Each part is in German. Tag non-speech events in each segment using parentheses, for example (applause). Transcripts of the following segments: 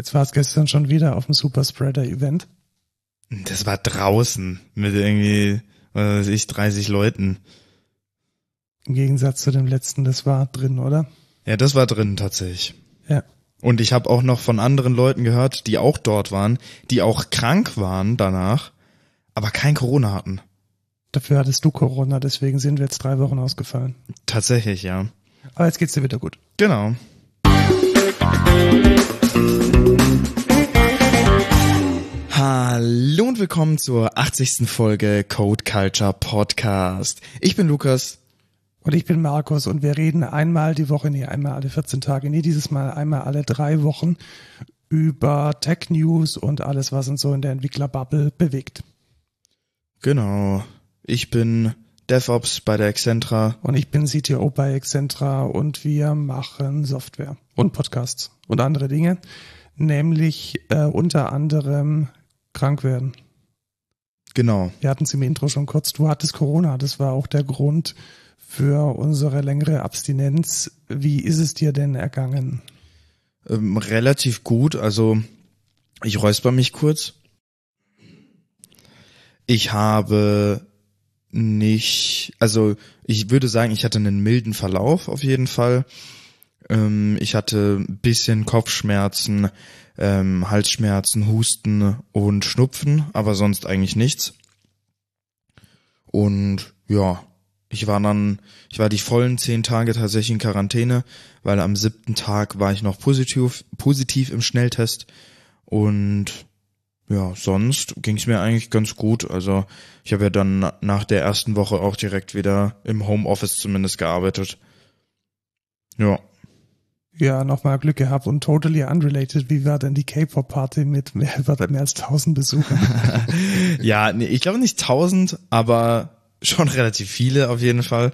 Jetzt war es gestern schon wieder auf dem Superspreader-Event. Das war draußen mit irgendwie, was weiß ich, 30 Leuten. Im Gegensatz zu dem letzten, das war drin, oder? Ja, das war drin tatsächlich. Ja. Und ich habe auch noch von anderen Leuten gehört, die auch dort waren, die auch krank waren danach, aber kein Corona hatten. Dafür hattest du Corona, deswegen sind wir jetzt drei Wochen ausgefallen. Tatsächlich, ja. Aber jetzt geht's dir wieder gut. Genau. Hallo und willkommen zur 80. Folge Code Culture Podcast. Ich bin Lukas. Und ich bin Markus und wir reden einmal die Woche, nee, einmal alle 14 Tage, nee, dieses Mal einmal alle drei Wochen über Tech News und alles, was uns so in der Entwicklerbubble bewegt. Genau. Ich bin DevOps bei der Excentra. Und ich bin CTO bei Excentra und wir machen Software und Podcasts und andere Dinge, nämlich äh, unter anderem krank werden. Genau. Wir hatten es im Intro schon kurz, du hattest Corona, das war auch der Grund für unsere längere Abstinenz. Wie ist es dir denn ergangen? Ähm, relativ gut. Also ich räusper mich kurz. Ich habe nicht, also ich würde sagen, ich hatte einen milden Verlauf auf jeden Fall. Ähm, ich hatte ein bisschen Kopfschmerzen, ähm, Halsschmerzen, Husten und Schnupfen, aber sonst eigentlich nichts. Und ja, ich war dann, ich war die vollen zehn Tage tatsächlich in Quarantäne, weil am siebten Tag war ich noch positiv, positiv im Schnelltest und ja, sonst ging es mir eigentlich ganz gut. Also ich habe ja dann nach der ersten Woche auch direkt wieder im Homeoffice zumindest gearbeitet. Ja. Ja, nochmal Glück gehabt und totally unrelated. Wie war denn die K-Pop-Party mit mehr, mehr als 1000 Besuchern? (laughs) ja, nee, ich glaube nicht 1000, aber schon relativ viele auf jeden Fall.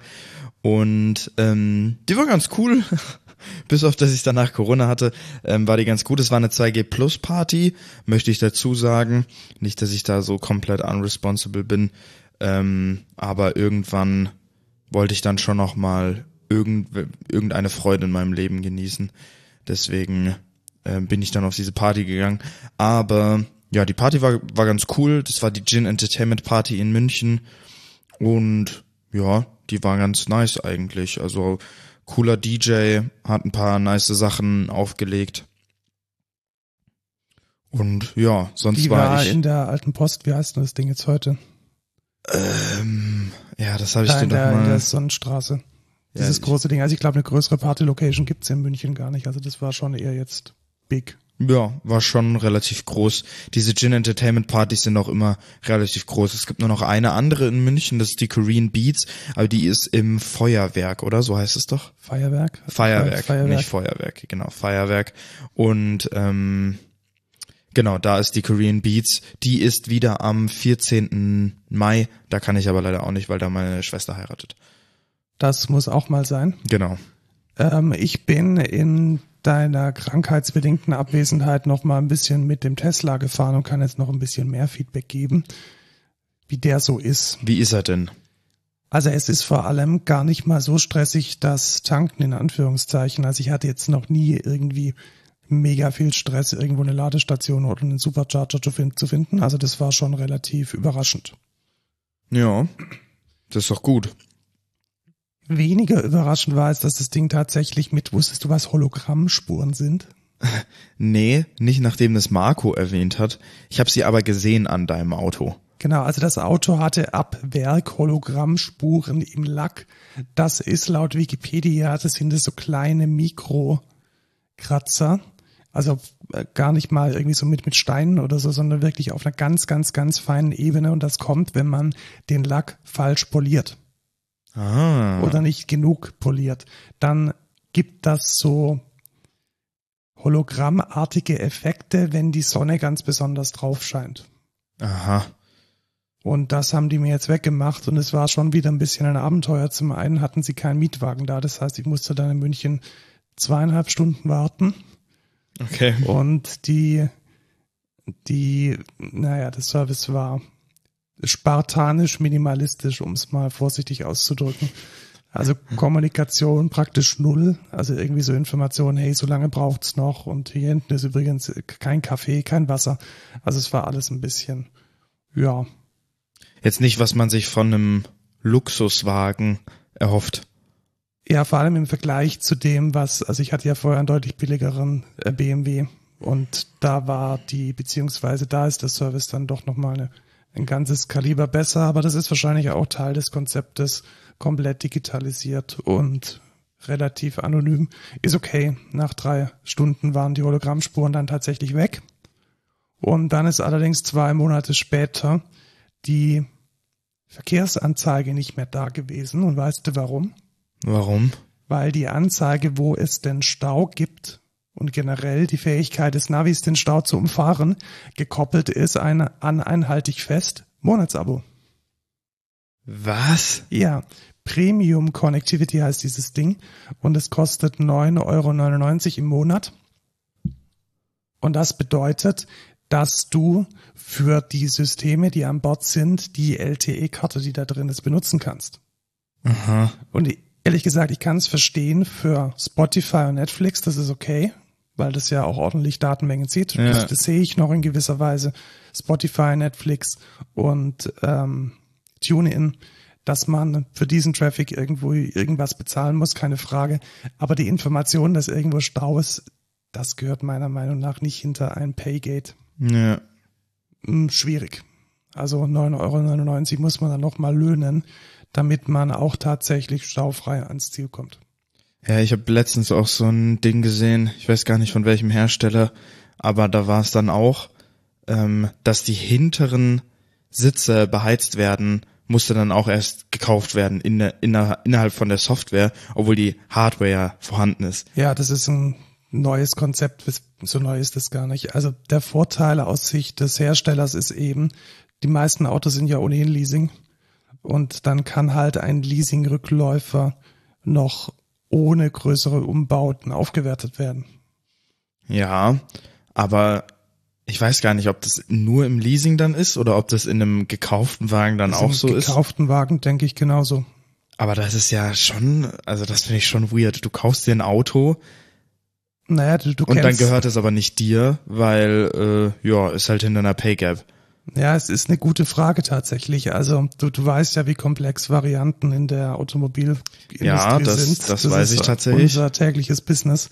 Und ähm, die war ganz cool. (laughs) Bis auf, dass ich danach Corona hatte, ähm, war die ganz gut. Es war eine 2G Plus Party, möchte ich dazu sagen. Nicht, dass ich da so komplett unresponsible bin. Ähm, aber irgendwann wollte ich dann schon noch mal irgend, irgendeine Freude in meinem Leben genießen. Deswegen äh, bin ich dann auf diese Party gegangen. Aber ja, die Party war, war ganz cool. Das war die Gin Entertainment Party in München. Und ja, die war ganz nice eigentlich. Also cooler DJ, hat ein paar nice Sachen aufgelegt. Und ja, sonst Die war, war ich. in der alten Post, wie heißt denn das Ding jetzt heute? Ähm, ja, das habe ich dir doch der, in der mal. Sonnenstraße. Ja, Dieses ich- große Ding. Also ich glaube, eine größere Party-Location gibt's in München gar nicht. Also das war schon eher jetzt big. Ja, war schon relativ groß. Diese Gin Entertainment Partys sind auch immer relativ groß. Es gibt nur noch eine andere in München, das ist die Korean Beats, aber die ist im Feuerwerk, oder? So heißt es doch. Feuerwerk? Feuerwerk, Feuerwerk. nicht Feuerwerk, genau, Feuerwerk. Und ähm, genau, da ist die Korean Beats. Die ist wieder am 14. Mai. Da kann ich aber leider auch nicht, weil da meine Schwester heiratet. Das muss auch mal sein. Genau. Ähm, ich bin in deiner krankheitsbedingten Abwesenheit noch mal ein bisschen mit dem Tesla gefahren und kann jetzt noch ein bisschen mehr Feedback geben, wie der so ist. Wie ist er denn? Also es ist vor allem gar nicht mal so stressig, das Tanken in Anführungszeichen. Also ich hatte jetzt noch nie irgendwie mega viel Stress, irgendwo eine Ladestation oder einen Supercharger zu fin- zu finden. Also das war schon relativ überraschend. Ja, das ist doch gut. Weniger überraschend war es, dass das Ding tatsächlich mit, wusstest du, was Hologrammspuren sind? (laughs) Nee, nicht nachdem das Marco erwähnt hat. Ich habe sie aber gesehen an deinem Auto. Genau, also das Auto hatte ab Werk Hologrammspuren im Lack. Das ist laut Wikipedia, das sind so kleine Mikrokratzer. Also äh, gar nicht mal irgendwie so mit, mit Steinen oder so, sondern wirklich auf einer ganz, ganz, ganz feinen Ebene. Und das kommt, wenn man den Lack falsch poliert Ah. oder nicht genug poliert. Dann gibt das so hologrammartige Effekte, wenn die Sonne ganz besonders drauf scheint. Aha. Und das haben die mir jetzt weggemacht und es war schon wieder ein bisschen ein Abenteuer. Zum einen hatten sie keinen Mietwagen da, das heißt, ich musste dann in München zweieinhalb Stunden warten Okay. und die, die, naja, der Service war spartanisch minimalistisch, um es mal vorsichtig auszudrücken. Also Kommunikation praktisch null. Also irgendwie so Informationen, hey, so lange braucht's noch und hier hinten ist übrigens kein Kaffee, kein Wasser. Also es war alles ein bisschen, ja. Jetzt nicht, was man sich von einem Luxuswagen erhofft. Ja, vor allem im Vergleich zu dem, was, also ich hatte ja vorher einen deutlich billigeren äh, BMW und da war die, beziehungsweise da ist der Service dann doch nochmal eine, ein ganzes Kaliber besser, aber das ist wahrscheinlich auch Teil des Konzeptes, komplett digitalisiert und relativ anonym. Ist okay. Nach drei Stunden waren die Hologrammspuren dann tatsächlich weg. Und dann ist allerdings zwei Monate später die Verkehrsanzeige nicht mehr da gewesen. Und weißt du warum? Warum? Weil die Anzeige, wo es denn Stau gibt und generell die Fähigkeit des Navis, den Stau zu umfahren, gekoppelt ist an ein einhaltig fest Monatsabo. Was? Ja, Premium Connectivity heißt dieses Ding und es kostet 9,99 Euro im Monat. Und das bedeutet, dass du für die Systeme, die an Bord sind, die LTE-Karte, die da drin ist, benutzen kannst. Aha. Und ehrlich gesagt, ich kann es verstehen für Spotify und Netflix, das ist okay, weil das ja auch ordentlich Datenmengen zieht. Ja. Das, das sehe ich noch in gewisser Weise. Spotify, Netflix und ähm, TuneIn dass man für diesen Traffic irgendwo irgendwas bezahlen muss, keine Frage. Aber die Information, dass irgendwo Stau ist, das gehört meiner Meinung nach nicht hinter ein Paygate. Ja. Hm, schwierig. Also 9,99 Euro muss man dann nochmal löhnen, damit man auch tatsächlich staufrei ans Ziel kommt. Ja, ich habe letztens auch so ein Ding gesehen, ich weiß gar nicht von welchem Hersteller, aber da war es dann auch, ähm, dass die hinteren Sitze beheizt werden musste dann auch erst gekauft werden in der, in der, innerhalb von der Software, obwohl die Hardware ja vorhanden ist. Ja, das ist ein neues Konzept, so neu ist das gar nicht. Also der Vorteil aus Sicht des Herstellers ist eben, die meisten Autos sind ja ohnehin Leasing und dann kann halt ein Leasing-Rückläufer noch ohne größere Umbauten aufgewertet werden. Ja, aber ich weiß gar nicht, ob das nur im Leasing dann ist oder ob das in einem gekauften Wagen dann das auch so ist. Im gekauften Wagen denke ich genauso. Aber das ist ja schon, also das finde ich schon weird. Du kaufst dir ein Auto. Naja, du, du Und dann gehört es aber nicht dir, weil, äh, ja, ist halt hinter einer Pay Gap. Ja, es ist eine gute Frage tatsächlich. Also du, du weißt ja, wie komplex Varianten in der Automobilindustrie ja, das, sind. Das, das weiß ich tatsächlich. Unser tägliches Business.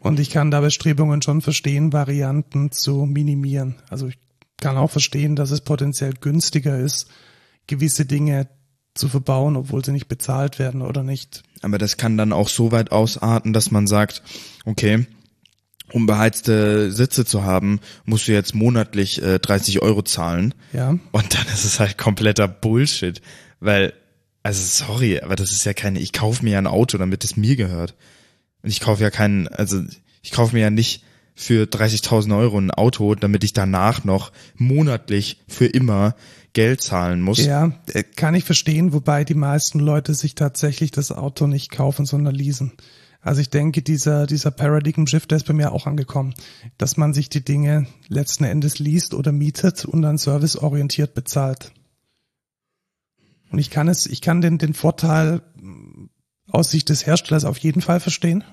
Und ich kann da Bestrebungen schon verstehen, Varianten zu minimieren. Also ich kann auch verstehen, dass es potenziell günstiger ist, gewisse Dinge zu verbauen, obwohl sie nicht bezahlt werden oder nicht. Aber das kann dann auch so weit ausarten, dass man sagt, okay, um beheizte Sitze zu haben, musst du jetzt monatlich äh, 30 Euro zahlen. Ja. Und dann ist es halt kompletter Bullshit. Weil, also sorry, aber das ist ja keine, ich kaufe mir ja ein Auto, damit es mir gehört. Und ich kaufe ja keinen, also ich kaufe mir ja nicht für 30.000 Euro ein Auto, damit ich danach noch monatlich für immer Geld zahlen muss. Ja, äh, kann ich verstehen, wobei die meisten Leute sich tatsächlich das Auto nicht kaufen, sondern leasen. Also ich denke, dieser, dieser Paradigm Shift, der ist bei mir auch angekommen, dass man sich die Dinge letzten Endes liest oder mietet und dann serviceorientiert bezahlt. Und ich kann es, ich kann den, den Vorteil aus Sicht des Herstellers auf jeden Fall verstehen,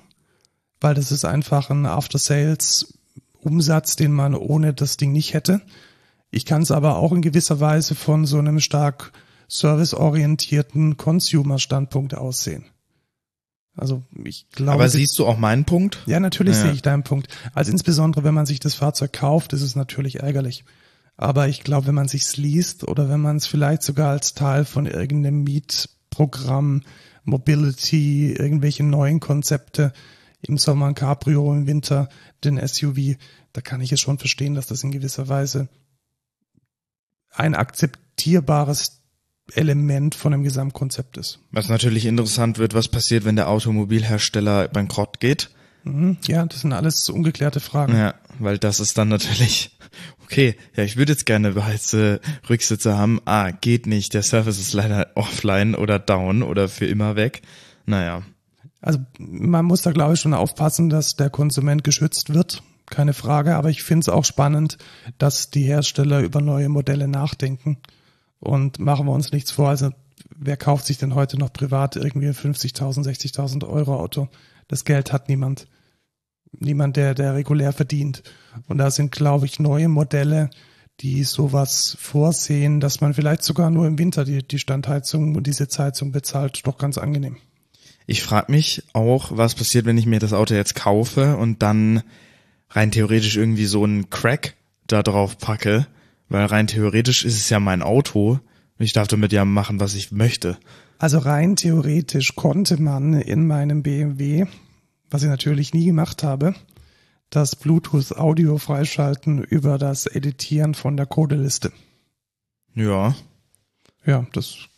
weil das ist einfach ein After-Sales-Umsatz, den man ohne das Ding nicht hätte. Ich kann es aber auch in gewisser Weise von so einem stark serviceorientierten Consumer-Standpunkt aussehen. Also ich glaube. Aber siehst du auch meinen Punkt? Ja, natürlich ja. sehe ich deinen Punkt. Also insbesondere, wenn man sich das Fahrzeug kauft, ist es natürlich ärgerlich. Aber ich glaube, wenn man sich's liest oder wenn man es vielleicht sogar als Teil von irgendeinem Mietprogramm Mobility, irgendwelche neuen Konzepte, im Sommer ein Cabrio, im Winter den SUV, da kann ich es schon verstehen, dass das in gewisser Weise ein akzeptierbares Element von dem Gesamtkonzept ist. Was natürlich interessant wird, was passiert, wenn der Automobilhersteller bankrott geht. Mhm, ja, das sind alles ungeklärte Fragen. Ja, weil das ist dann natürlich, (laughs) okay, ja, ich würde jetzt gerne beheizte Rücksitze haben. Ah, geht nicht, der Service ist leider offline oder down oder für immer weg. Naja. Also man muss da, glaube ich, schon aufpassen, dass der Konsument geschützt wird. Keine Frage, aber ich finde es auch spannend, dass die Hersteller über neue Modelle nachdenken. Und machen wir uns nichts vor, also wer kauft sich denn heute noch privat irgendwie ein 50.000, 60.000 Euro Auto? Das Geld hat niemand. Niemand, der, der regulär verdient. Und da sind, glaube ich, neue Modelle, die sowas vorsehen, dass man vielleicht sogar nur im Winter die, die Standheizung und diese Heizung bezahlt, doch ganz angenehm. Ich frage mich auch, was passiert, wenn ich mir das Auto jetzt kaufe und dann rein theoretisch irgendwie so einen Crack da drauf packe, weil rein theoretisch ist es ja mein Auto. Ich darf damit ja machen, was ich möchte. Also rein theoretisch konnte man in meinem BMW, was ich natürlich nie gemacht habe, das Bluetooth-Audio freischalten über das Editieren von der Codeliste. Ja. Ja, das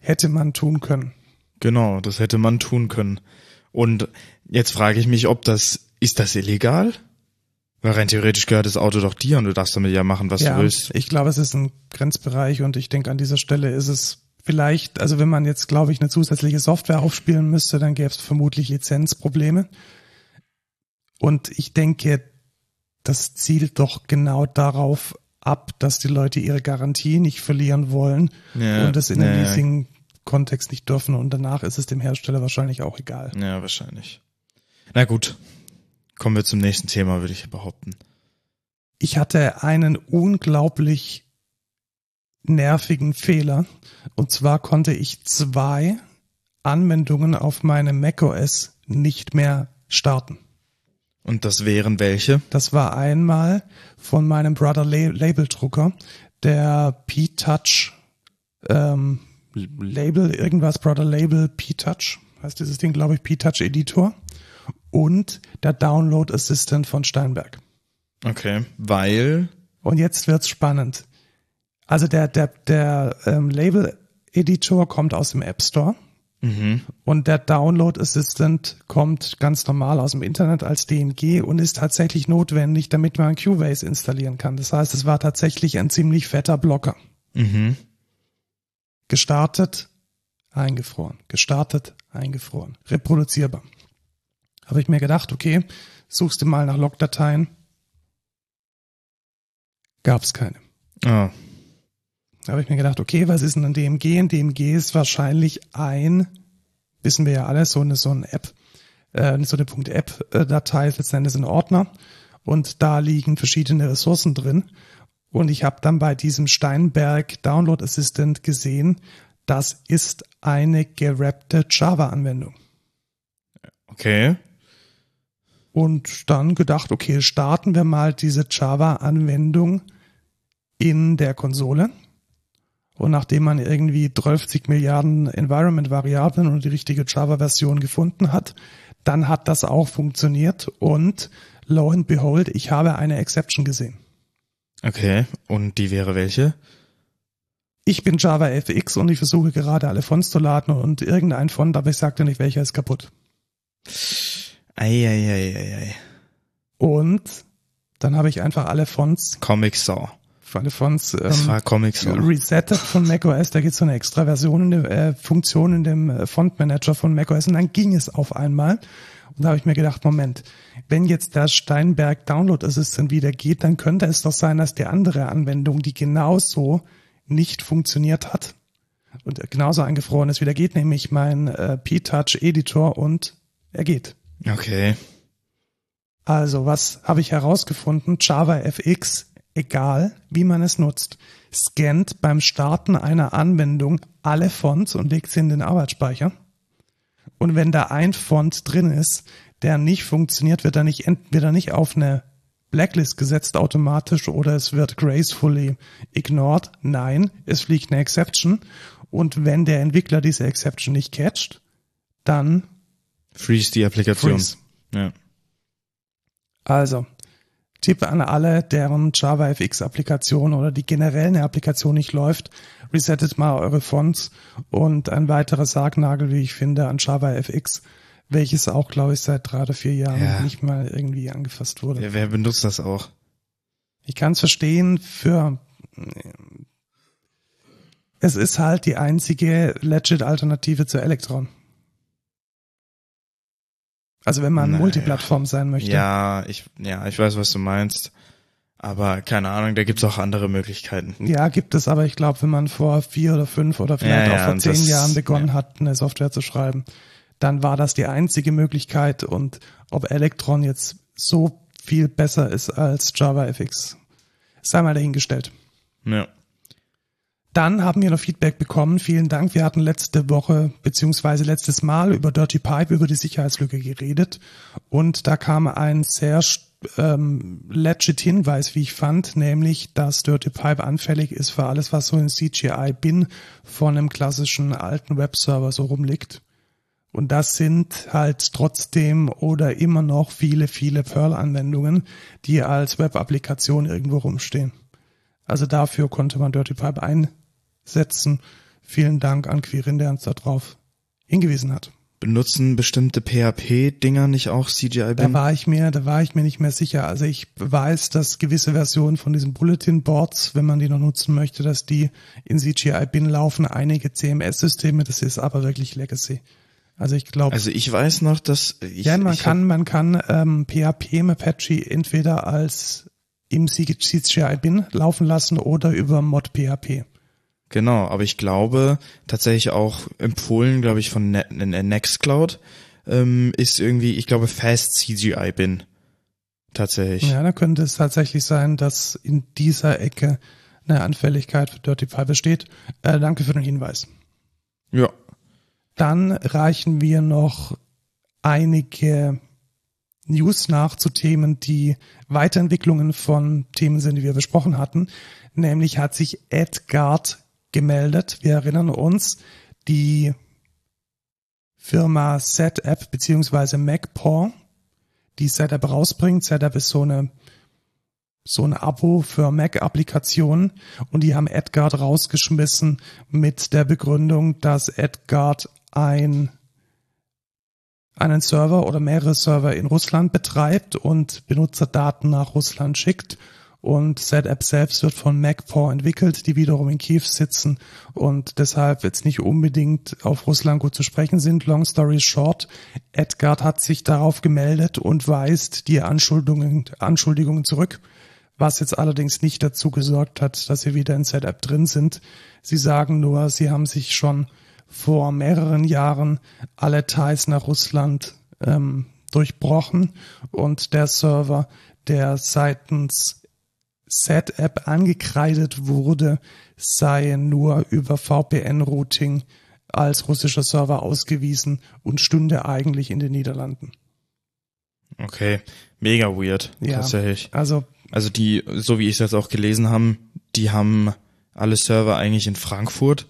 hätte man tun können. Genau, das hätte man tun können. Und jetzt frage ich mich, ob das, ist das illegal? Weil rein theoretisch gehört das Auto doch dir und du darfst damit ja machen, was ja, du willst. Ich glaube, es ist ein Grenzbereich und ich denke, an dieser Stelle ist es vielleicht, also wenn man jetzt, glaube ich, eine zusätzliche Software aufspielen müsste, dann gäbe es vermutlich Lizenzprobleme. Und ich denke, das zielt doch genau darauf ab, dass die Leute ihre Garantie nicht verlieren wollen Ja, und das in ja, dem. Leasing-Kontext nicht dürfen. Und danach ist es dem Hersteller wahrscheinlich auch egal. Ja, wahrscheinlich. Na gut. Kommen wir zum nächsten Thema, würde ich behaupten. Ich hatte einen unglaublich nervigen Fehler. Und zwar konnte ich zwei Anwendungen auf meinem macOS nicht mehr starten. Und das wären welche? Das war einmal von meinem Brother La Label-Drucker, der P-Touch ähm, Label, irgendwas, Brother Label P-Touch, heißt dieses Ding, glaube ich, P-Touch Editor und der Download Assistant von Steinberg. Okay. Weil. Und jetzt wird's spannend. Also der, der, der ähm, Label-Editor kommt aus dem App Store Mhm. und der Download Assistant kommt ganz normal aus dem Internet als DMG und ist tatsächlich notwendig, damit man Cubase installieren kann. Das heißt, es war tatsächlich ein ziemlich fetter Blocker. Mhm. Gestartet, eingefroren. Gestartet, eingefroren. Reproduzierbar. Habe ich mir gedacht, okay, suchst du mal nach Logdateien. Gab's keine. Ah. Da habe ich mir gedacht, okay, was ist denn ein DMG? Ein DMG ist wahrscheinlich ein, wissen wir ja alle, so eine, so eine App, äh, so eine .app-Datei, letzten Endes ein Ordner. Und da liegen verschiedene Ressourcen drin. Und ich habe dann bei diesem Steinberg Download Assistant gesehen, das ist eine gerappte Java-Anwendung. Okay. Und dann gedacht, okay, starten wir mal diese Java-Anwendung in der Konsole. Und nachdem man irgendwie 30 Milliarden Environment-Variablen und die richtige Java-Version gefunden hat, dann hat das auch funktioniert. Und lo and behold, ich habe eine Exception gesehen. Okay. Und die wäre welche? Ich bin Java FX und ich versuche gerade alle Fonts zu laden und irgendein Font, aber ich sagte nicht, welcher ist kaputt. Eieieiei. Und dann habe ich einfach alle Fonts, Comic Saw. alle Fonts Das ähm, war Comic Saw. resettet von macOS. Da gibt es so eine extra Version, in der, äh, Funktion in dem äh, Fontmanager von macOS und dann ging es auf einmal. Und da habe ich mir gedacht, Moment, wenn jetzt der Steinberg Download Assistant wieder geht, dann könnte es doch sein, dass die andere Anwendung, die genauso nicht funktioniert hat und genauso eingefroren ist, wieder geht, nämlich mein äh, P-Touch Editor und er geht. Okay. Also, was habe ich herausgefunden? Java FX, egal wie man es nutzt, scannt beim Starten einer Anwendung alle Fonts und legt sie in den Arbeitsspeicher. Und wenn da ein Font drin ist, der nicht funktioniert, wird er nicht, ent- wird er nicht auf eine Blacklist gesetzt automatisch oder es wird gracefully ignored. Nein, es fliegt eine Exception. Und wenn der Entwickler diese Exception nicht catcht, dann Freeze die Applikation. freeze. Ja. Also, Tipp an alle, deren JavaFX-Applikation oder die generell eine Applikation nicht läuft, resettet mal eure Fonts und ein weiterer Sargnagel, wie ich finde, an JavaFX, welches auch, glaube ich, seit drei oder vier Jahren Ja. nicht mal irgendwie angefasst wurde. ja. Wer benutzt das auch? Ich kann es verstehen für es ist halt die einzige legit Alternative zu Electron. Also wenn man Naja. Multiplattform sein möchte. Ja, ich, ja, ich weiß, was du meinst. Aber keine Ahnung, da gibt's auch andere Möglichkeiten. Ja, gibt es, aber ich glaube, wenn man vor vier oder fünf oder vielleicht Ja, auch ja, vor zehn das- Jahren begonnen ja. hat, eine Software zu schreiben, dann war das die einzige Möglichkeit und ob Electron jetzt so viel besser ist als JavaFX, sei mal dahingestellt. Ja. Dann haben wir noch Feedback bekommen. Vielen Dank. Wir hatten letzte Woche beziehungsweise letztes Mal über Dirty Pipe, über die Sicherheitslücke geredet. Und da kam ein sehr ähm, legit Hinweis, wie ich fand, nämlich, dass Dirty Pipe anfällig ist für alles, was so in CGI-Bin von einem klassischen alten Webserver so rumliegt. Und das sind halt trotzdem oder immer noch viele, viele Perl-Anwendungen, die als Web-Applikation irgendwo rumstehen. Also dafür konnte man Dirty Pipe einsetzen. Vielen Dank an Quirin, der uns darauf hingewiesen hat. Benutzen bestimmte PHP-Dinger nicht auch CGI Da bin? war ich mir, da war ich mir nicht mehr sicher. Also ich weiß, dass gewisse Versionen von diesen Bulletin Boards, wenn man die noch nutzen möchte, dass die in CGI Bin laufen. Einige CMS-Systeme, das ist aber wirklich Legacy. Also ich glaube, Also ich weiß noch, dass ich, ja, man kann, man kann ähm, PHP im Apache entweder als im CGI Bin laufen lassen oder über Mod PHP. Genau, aber ich glaube tatsächlich auch empfohlen, glaube ich, von Ne- Ne- Nextcloud ähm, ist irgendwie, ich glaube, Fast CGI bin. Tatsächlich. Ja, da könnte es tatsächlich sein, dass in dieser Ecke eine Anfälligkeit für Dirty Pipe besteht. Äh, danke für den Hinweis. Ja. Dann reichen wir noch einige News nach zu Themen, die Weiterentwicklungen von Themen sind, die wir besprochen hatten. Nämlich hat sich Edgard gemeldet. Wir erinnern uns, die Firma ZApp beziehungsweise MacPaw, die ZApp rausbringt. ZApp ist so eine so ein Abo für Mac-Applikationen und die haben Edgard rausgeschmissen mit der Begründung, dass Edgard ein einen Server oder mehrere Server in Russland betreibt und Benutzerdaten nach Russland schickt. Und ZApp selbst wird von MacPaw entwickelt, die wiederum in Kiew sitzen und deshalb jetzt nicht unbedingt auf Russland gut zu sprechen sind. Long story short, Edgard hat sich darauf gemeldet und weist die Anschuldigungen, Anschuldigungen zurück, was jetzt allerdings nicht dazu gesorgt hat, dass sie wieder in ZApp drin sind. Sie sagen nur, sie haben sich schon vor mehreren Jahren alle Ties nach Russland ähm, durchbrochen und der Server, der seitens ZApp angekreidet wurde, sei nur über VPN-Routing als russischer Server ausgewiesen und stünde eigentlich in den Niederlanden. Okay. Mega weird. Ja. Tatsächlich. Also Also die, so wie ich jetzt auch gelesen haben, die haben alle Server eigentlich in Frankfurt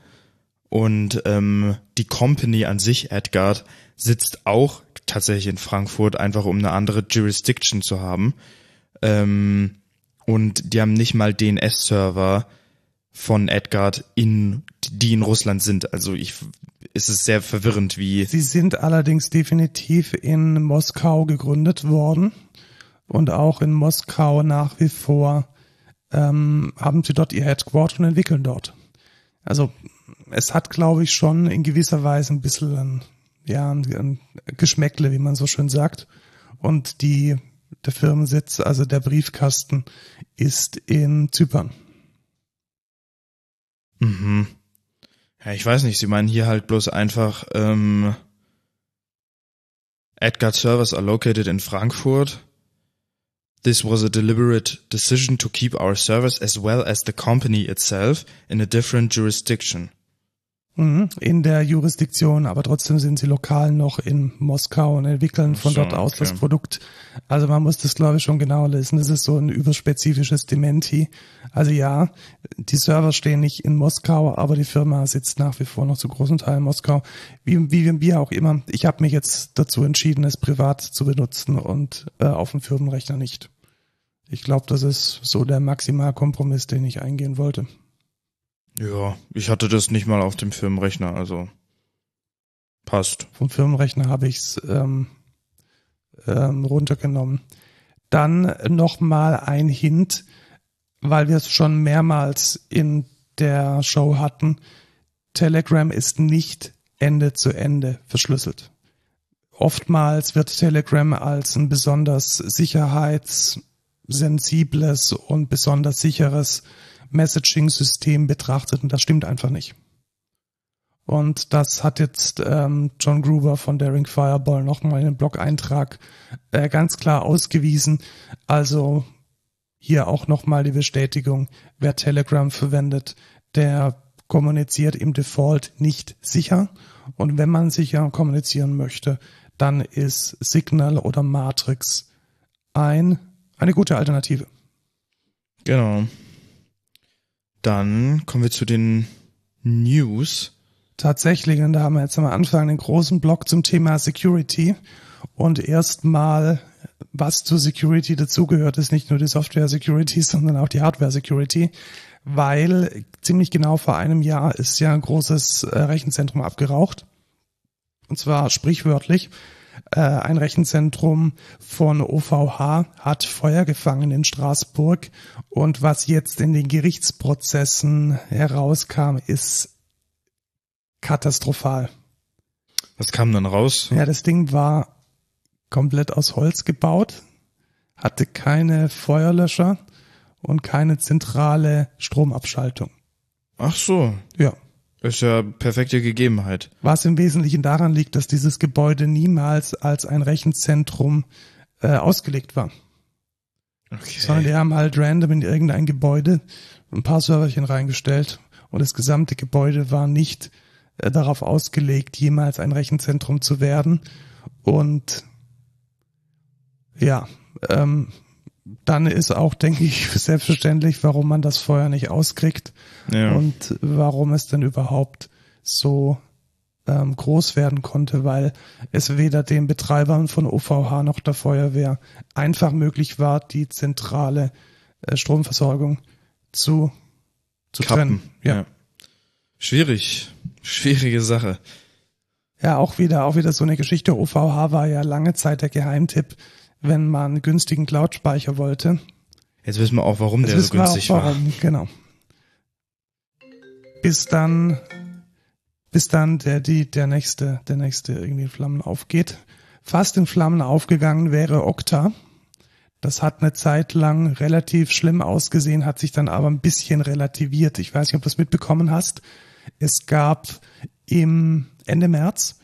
und ähm, die Company an sich, Edgard, sitzt auch tatsächlich in Frankfurt, einfach um eine andere Jurisdiction zu haben. Ähm, und die haben nicht mal DNS-Server von Edgard in, die in Russland sind. Also ich, es ist sehr verwirrend, wie, Sie sind allerdings definitiv in Moskau gegründet worden und auch in Moskau nach wie vor ähm, haben sie dort ihr Headquarter und entwickeln dort. Also es hat, glaube ich, schon in gewisser Weise ein bisschen ein, ja, ein Geschmäckle, wie man so schön sagt. Und die der Firmensitz, also der Briefkasten, ist in Zypern. Mhm. Ja, ich weiß nicht, sie meinen hier halt bloß einfach, ähm, Edgard servers are located in Frankfurt. This was a deliberate decision to keep our servers as well as the company itself in a different jurisdiction. Mhm, In der Jurisdiktion, aber trotzdem sind sie lokal noch in Moskau und entwickeln von so, dort aus okay. das Produkt. Also man muss das, glaube ich, schon genauer lesen. Das ist so ein überspezifisches Dementi. Also ja, die Server stehen nicht in Moskau, aber die Firma sitzt nach wie vor noch zu großen Teilen in Moskau. Wie, wie, wie auch immer. Ich habe mich jetzt dazu entschieden, es privat zu benutzen und äh, auf dem Firmenrechner nicht. Ich glaube, das ist so der Maximalkompromiss, den ich eingehen wollte. Ja, ich hatte das nicht mal auf dem Firmenrechner, also passt. vom Firmenrechner habe ich es ähm, ähm, runtergenommen. Dann nochmal ein Hint, weil wir es schon mehrmals in der Show hatten. Telegram ist nicht Ende zu Ende verschlüsselt. Oftmals wird Telegram als ein besonders sensibles und besonders sicheres Messaging-System betrachtet und das stimmt einfach nicht. Und das hat jetzt ähm, John Gruber von Daring Fireball nochmal in den Blog-Eintrag äh, ganz klar ausgewiesen. Also hier auch nochmal die Bestätigung, wer Telegram verwendet, der kommuniziert im Default nicht sicher. Und wenn man sicher kommunizieren möchte, dann ist Signal oder Matrix ein, eine gute Alternative. Genau. Dann kommen wir zu den News. Tatsächlich, und da haben wir jetzt am Anfang einen großen Block zum Thema Security. Und erstmal, was zur Security dazugehört, ist nicht nur die Software Security, sondern auch die Hardware Security, weil ziemlich genau vor einem Jahr ist ja ein großes äh, Rechenzentrum abgeraucht. Und zwar sprichwörtlich. Äh, ein Rechenzentrum von OVH hat Feuer gefangen in Straßburg. Und was jetzt in den Gerichtsprozessen herauskam, ist katastrophal. Was kam dann raus? Ja, das Ding war komplett aus Holz gebaut, hatte keine Feuerlöscher und keine zentrale Stromabschaltung. Ach so. Ja. Ist ja perfekte Gegebenheit. Was im Wesentlichen daran liegt, dass dieses Gebäude niemals als ein Rechenzentrum äh, ausgelegt war. Okay. Sondern die haben halt random in irgendein Gebäude ein paar Serverchen reingestellt und das gesamte Gebäude war nicht äh, darauf ausgelegt, jemals ein Rechenzentrum zu werden. Und ja, ähm, dann ist auch, denke ich, (laughs) selbstverständlich, warum man das Feuer nicht auskriegt ja. und warum es denn überhaupt so ähm, groß werden konnte, weil es weder den Betreibern von OVH noch der Feuerwehr einfach möglich war, die zentrale äh, Stromversorgung zu, zu trennen. Ja. ja. Schwierig, schwierige Sache. Ja, auch wieder, auch wieder so eine Geschichte. OVH war ja lange Zeit der Geheimtipp wenn man günstigen Cloud-Speicher wollte. Jetzt wissen wir auch, warum Jetzt der so günstig auch, warum, war. Genau. Bis dann, bis dann der, die, der nächste, der nächste irgendwie in Flammen aufgeht. Fast in Flammen aufgegangen wäre Okta. Das hat eine Zeit lang relativ schlimm ausgesehen, hat sich dann aber ein bisschen relativiert. Ich weiß nicht, ob du es mitbekommen hast. Es gab im Ende März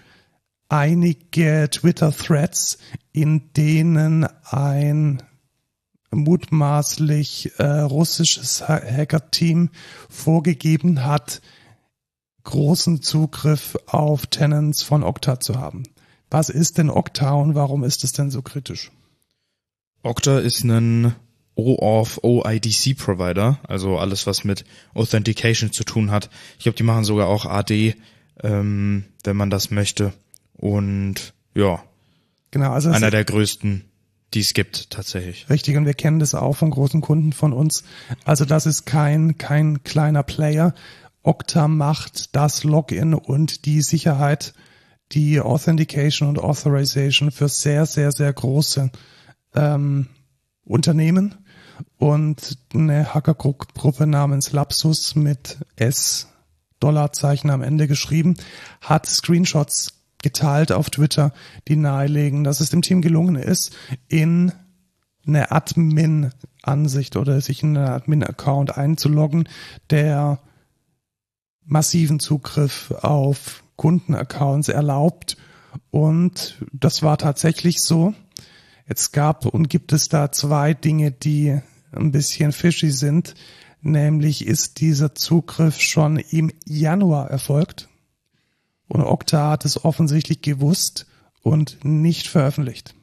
einige Twitter-Threads, in denen ein mutmaßlich äh, russisches Hacker-Team vorgegeben hat, großen Zugriff auf Tenants von Okta zu haben. Was ist denn Okta und warum ist es denn so kritisch? Okta ist ein OAuth OIDC Provider, also alles was mit Authentication zu tun hat. Ich glaube, die machen sogar auch AD, ähm, wenn man das möchte. Und ja, genau, also einer der größten, die es gibt tatsächlich. Richtig, und wir kennen das auch von großen Kunden von uns. Also das ist kein, kein kleiner Player. Okta macht das Login und die Sicherheit, die Authentication und Authorization für sehr, sehr, sehr große ähm, Unternehmen. Und eine Hackergruppe namens Lapsus mit S Dollarzeichen am Ende geschrieben, hat Screenshots geteilt auf Twitter, die nahelegen, dass es dem Team gelungen ist, in eine Admin-Ansicht oder sich in einen Admin-Account einzuloggen, der massiven Zugriff auf Kundenaccounts erlaubt. Und das war tatsächlich so. Jetzt gab und gibt es da zwei Dinge, die ein bisschen fishy sind. Nämlich ist dieser Zugriff schon im Januar erfolgt. Und Okta hat es offensichtlich gewusst und nicht veröffentlicht.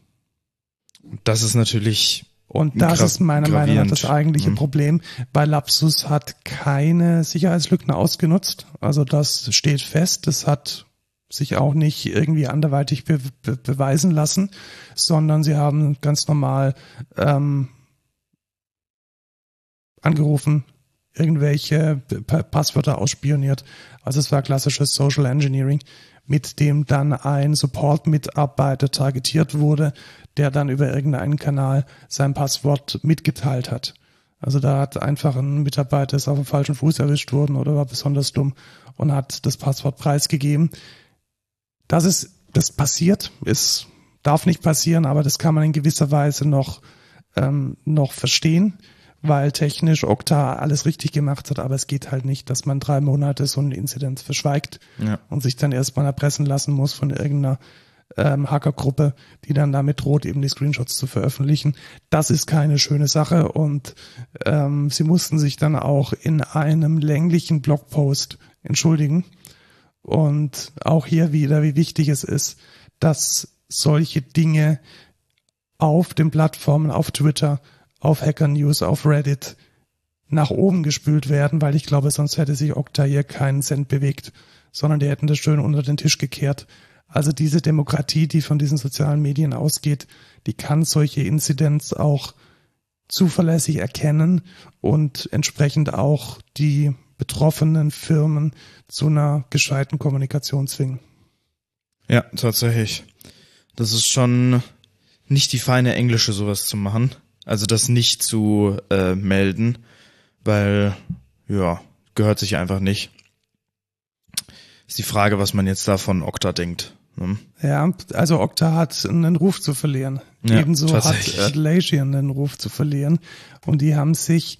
Das ist natürlich und das ist meiner Meinung nach das eigentliche mhm. Problem, weil Lapsus hat keine Sicherheitslücken ausgenutzt. Also das steht fest. Das hat sich auch nicht irgendwie anderweitig be be beweisen lassen, sondern sie haben ganz normal ähm, angerufen, irgendwelche Passwörter ausspioniert. Also es war klassisches Social Engineering, mit dem dann ein Support-Mitarbeiter targetiert wurde, der dann über irgendeinen Kanal sein Passwort mitgeteilt hat. Also da hat einfach ein Mitarbeiter ist auf dem falschen Fuß erwischt worden oder war besonders dumm und hat das Passwort preisgegeben. Das ist, das passiert, ist, darf nicht passieren, aber das kann man in gewisser Weise noch ähm, noch verstehen, weil technisch Okta alles richtig gemacht hat, aber es geht halt nicht, dass man drei Monate so eine Inzidenz verschweigt Ja. und sich dann erstmal erpressen lassen muss von irgendeiner ähm, Hackergruppe, die dann damit droht, eben die Screenshots zu veröffentlichen. Das ist keine schöne Sache und ähm, sie mussten sich dann auch in einem länglichen Blogpost entschuldigen und auch hier wieder, wie wichtig es ist, dass solche Dinge auf den Plattformen, auf Twitter, auf Hacker News, auf Reddit nach oben gespült werden, weil ich glaube, sonst hätte sich Okta hier keinen Cent bewegt, sondern die hätten das schön unter den Tisch gekehrt. Also diese Demokratie, die von diesen sozialen Medien ausgeht, die kann solche Inzidenz auch zuverlässig erkennen und entsprechend auch die betroffenen Firmen zu einer gescheiten Kommunikation zwingen. Ja, tatsächlich. Das ist schon nicht die feine Englische, sowas zu machen. Also das nicht zu äh, melden, weil, ja, gehört sich einfach nicht. Ist die Frage, was man jetzt da von Okta denkt. Ne? Ja, also Okta hat einen Ruf zu verlieren. Ja, Ebenso hat. Atlassian einen Ruf zu verlieren. Und die haben sich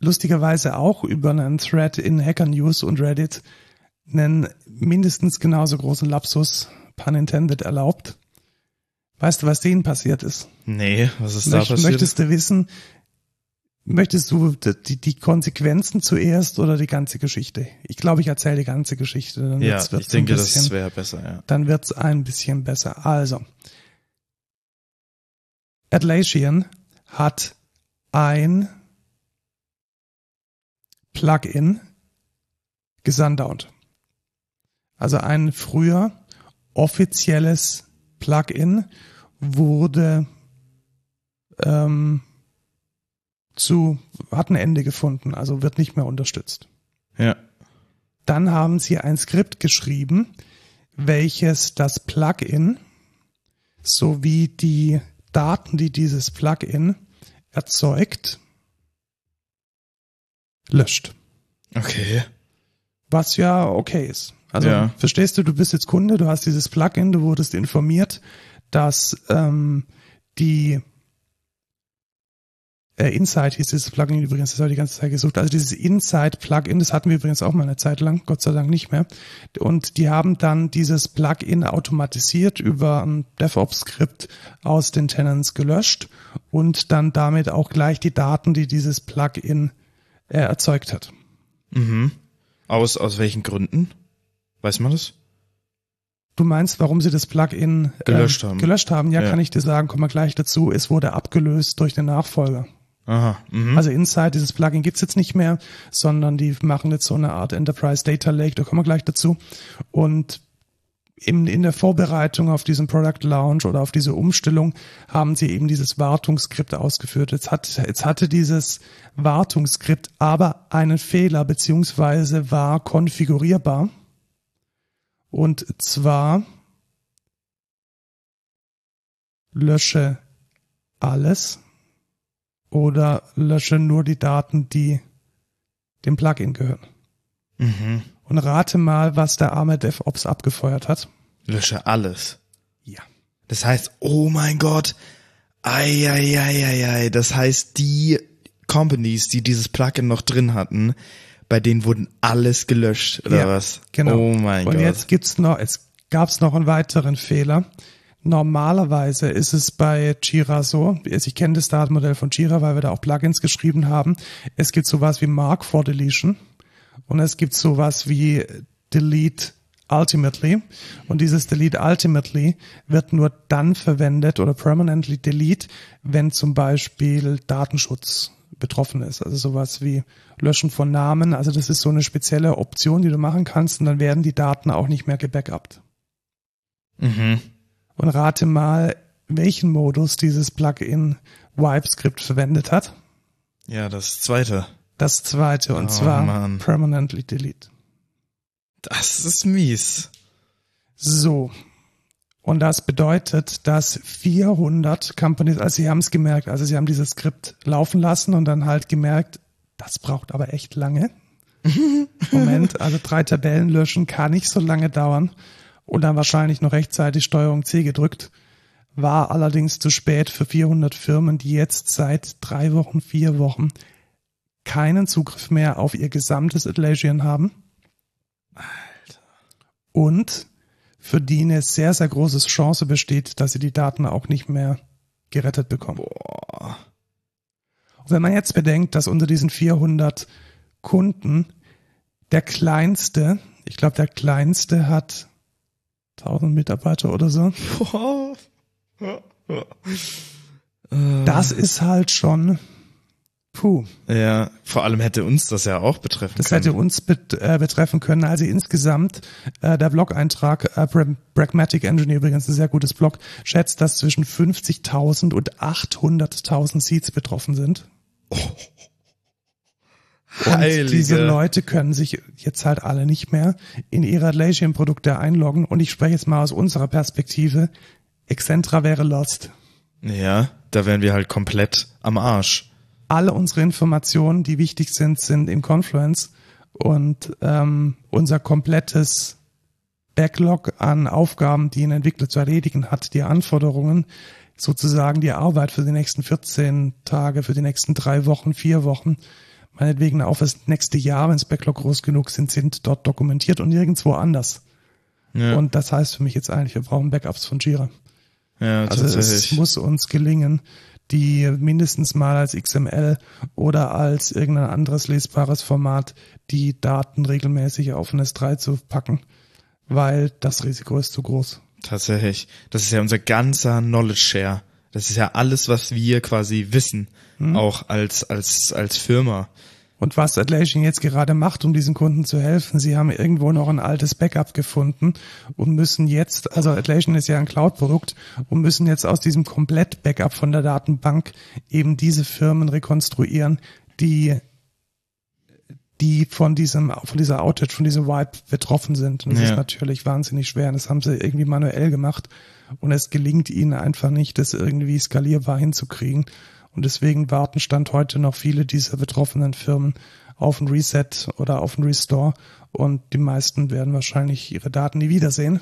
lustigerweise auch über einen Thread in Hacker News und Reddit einen mindestens genauso großen Lapsus, pun intended, erlaubt. Weißt du, was denen passiert ist? Nee, was ist da Möcht, passiert? möchtest du wissen, möchtest du die, die Konsequenzen zuerst oder die ganze Geschichte? Ich glaube, ich erzähle die ganze Geschichte. Dann ja, wird's- wird's ich denke, ein das bisschen, wäre besser, ja. dann wird's ein bisschen besser. Also, Atlassian hat ein Plugin gesundownt. Also ein früher offizielles Plugin wurde ähm, zu, hat ein Ende gefunden, also wird nicht mehr unterstützt. Ja. Dann haben sie ein Skript geschrieben, welches das Plugin sowie die Daten, die dieses Plugin erzeugt, löscht. Okay. Was ja okay ist. Also Ja. verstehst du, du bist jetzt Kunde, du hast dieses Plugin, du wurdest informiert, dass ähm, die äh, Insight hieß dieses Plugin übrigens, das habe ich die ganze Zeit gesucht. Also dieses Insight-Plugin, das hatten wir übrigens auch mal eine Zeit lang, Gott sei Dank nicht mehr. Und die haben dann dieses Plugin automatisiert über ein DevOps-Skript aus den Tenants gelöscht und dann damit auch gleich die Daten, die dieses Plugin äh, erzeugt hat. Mhm. Aus, aus welchen Gründen? Weiß man das? Du meinst, warum sie das Plugin äh, Gelöscht haben. Gelöscht haben, ja, Ja. kann ich dir sagen, kommen wir gleich dazu. Es wurde abgelöst durch den Nachfolger. Aha. Mhm. Also Inside, dieses Plugin gibt's jetzt nicht mehr, sondern die machen jetzt so eine Art Enterprise Data Lake, da kommen wir gleich dazu. Und in, in der Vorbereitung auf diesen Product Launch oder auf diese Umstellung haben sie eben dieses Wartungsskript ausgeführt. Jetzt, hat, jetzt hatte dieses Wartungsskript aber einen Fehler beziehungsweise war konfigurierbar. Und zwar lösche alles oder lösche nur die Daten, die dem Plugin gehören. Mhm. Und rate mal, was der arme DevOps abgefeuert hat. Lösche alles. Ja. Das heißt, oh mein Gott, ei, ei, ei, ei, ei. das heißt, die Companies, die dieses Plugin noch drin hatten, bei denen wurden alles gelöscht, oder Ja, was? Genau. Oh mein Und Gott. jetzt gibt's noch, es gab's noch einen weiteren Fehler. Normalerweise ist es bei Jira so, also ich kenne das Datenmodell von Jira, weil wir da auch Plugins geschrieben haben. Es gibt sowas wie Mark for Deletion und es gibt sowas wie Delete Ultimately. Und dieses Delete Ultimately wird nur dann verwendet oder permanently delete, wenn zum Beispiel Datenschutz betroffen ist. Also sowas wie Löschen von Namen. Also das ist so eine spezielle Option, die du machen kannst und dann werden die Daten auch nicht mehr gebackupt. Mhm. Und rate mal, welchen Modus dieses Plugin Wipe-Script verwendet hat. Ja, das zweite. Das zweite, und Oh, zwar Mann. Permanently Delete. Das ist mies. So. Und das bedeutet, dass 400 Companies, also sie haben es gemerkt, also sie haben dieses Skript laufen lassen und dann halt gemerkt, das braucht aber echt lange. (laughs) Moment, also drei Tabellen löschen kann nicht so lange dauern und dann wahrscheinlich noch rechtzeitig Steuerung C gedrückt. war allerdings zu spät für 400 Firmen, die jetzt seit drei Wochen, vier Wochen keinen Zugriff mehr auf ihr gesamtes Atlassian haben. Alter. Und für die eine sehr, sehr große Chance besteht, dass sie die Daten auch nicht mehr gerettet bekommen. Boah. wenn man jetzt bedenkt, dass unter diesen 400 Kunden der kleinste, ich glaube, der kleinste hat 1000 Mitarbeiter oder so. Das ist halt schon Puh. Ja, vor allem hätte uns das ja auch betreffen das können. Das hätte uns bet äh, betreffen können. Also insgesamt, äh, der Blog-Eintrag, äh, Pragmatic Engineer übrigens ein sehr gutes Blog, schätzt, dass zwischen 50.000 und 800.000 Seeds betroffen sind. Oh. (laughs) Und Heilige. diese Leute können sich jetzt halt alle nicht mehr in ihre Atlassian-Produkte einloggen. Und ich spreche jetzt mal aus unserer Perspektive. Excentra wäre lost. Ja, da wären wir halt komplett am Arsch alle unsere Informationen, die wichtig sind, sind in Confluence und ähm, unser komplettes Backlog an Aufgaben, die ein Entwickler zu erledigen hat, die Anforderungen, sozusagen die Arbeit für die nächsten 14 Tage, für die nächsten drei Wochen, vier Wochen, meinetwegen auch das nächste Jahr, wenn das Backlog groß genug sind, sind dort dokumentiert und nirgendwo anders. Ja. Und das heißt für mich jetzt eigentlich, wir brauchen Backups von Jira. Ja, also es muss uns gelingen, die mindestens mal als XML oder als irgendein anderes lesbares Format die Daten regelmäßig auf ein S3 zu packen, weil das Risiko ist zu groß. Tatsächlich. Das ist ja unser ganzer Knowledge Share. Das ist ja alles, was wir quasi wissen, hm. auch als, als, als Firma. Und was Atlassian jetzt gerade macht, um diesen Kunden zu helfen, sie haben irgendwo noch ein altes Backup gefunden und müssen jetzt, also Atlassian ist ja ein Cloud-Produkt und müssen jetzt aus diesem Komplett-Backup von der Datenbank eben diese Firmen rekonstruieren, die die von diesem, von dieser Outage, von diesem Wipe betroffen sind. Und das ja. ist natürlich wahnsinnig schwer. Und das haben sie irgendwie manuell gemacht. Und es gelingt ihnen einfach nicht, das irgendwie skalierbar hinzukriegen. Und deswegen warten Stand heute noch viele dieser betroffenen Firmen auf ein Reset oder auf ein Restore. Und die meisten werden wahrscheinlich ihre Daten nie wiedersehen.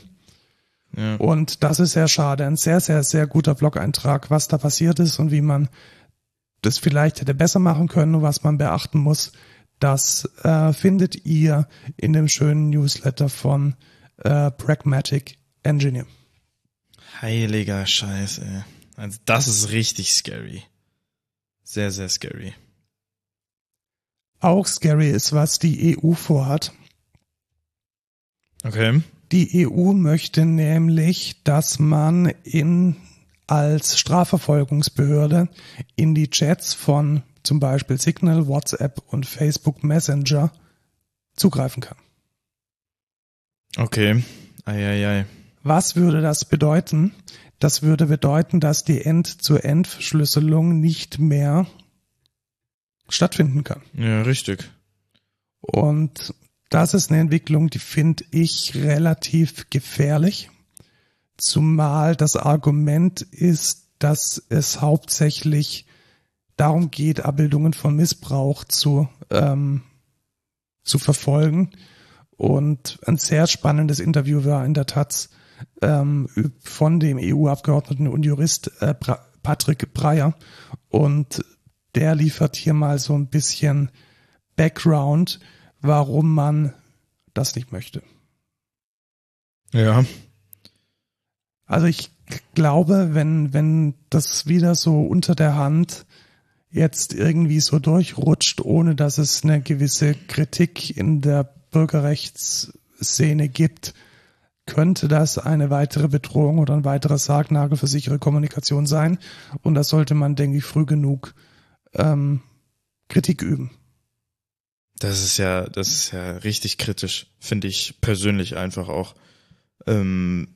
Ja. Und das ist sehr schade. Ein sehr, sehr, sehr guter Blog-Eintrag, was da passiert ist und wie man das vielleicht hätte besser machen können und was man beachten muss. Das äh, findet ihr in dem schönen Newsletter von äh, Pragmatic Engineer. Heiliger Scheiß, ey. Also das ist richtig scary. Sehr, sehr scary. Auch scary ist, was die EU vorhat. Okay. Die EU möchte nämlich, dass man in als Strafverfolgungsbehörde in die Chats von zum Beispiel Signal, WhatsApp und Facebook Messenger zugreifen kann. Okay. Eieiei. Was würde das bedeuten? Das würde bedeuten, dass die End-zu-End-Verschlüsselung nicht mehr stattfinden kann. Ja, richtig. Und das ist eine Entwicklung, die finde ich relativ gefährlich. Zumal das Argument ist, dass es hauptsächlich darum geht, Abbildungen von Missbrauch zu, ähm, zu verfolgen. Und ein sehr spannendes Interview war in der Taz ähm, von dem EU-Abgeordneten und Jurist äh, Patrick Breyer. Und der liefert hier mal so ein bisschen Background, warum man das nicht möchte. Ja. Also ich glaube, wenn, wenn das wieder so unter der Hand jetzt irgendwie so durchrutscht, ohne dass es eine gewisse Kritik in der Bürgerrechtsszene gibt, könnte das eine weitere Bedrohung oder ein weiterer Sargnagel für sichere Kommunikation sein. Und da sollte man, denke ich, früh genug ähm, Kritik üben. Das ist ja, das ist ja richtig kritisch, finde ich persönlich einfach auch. Ähm,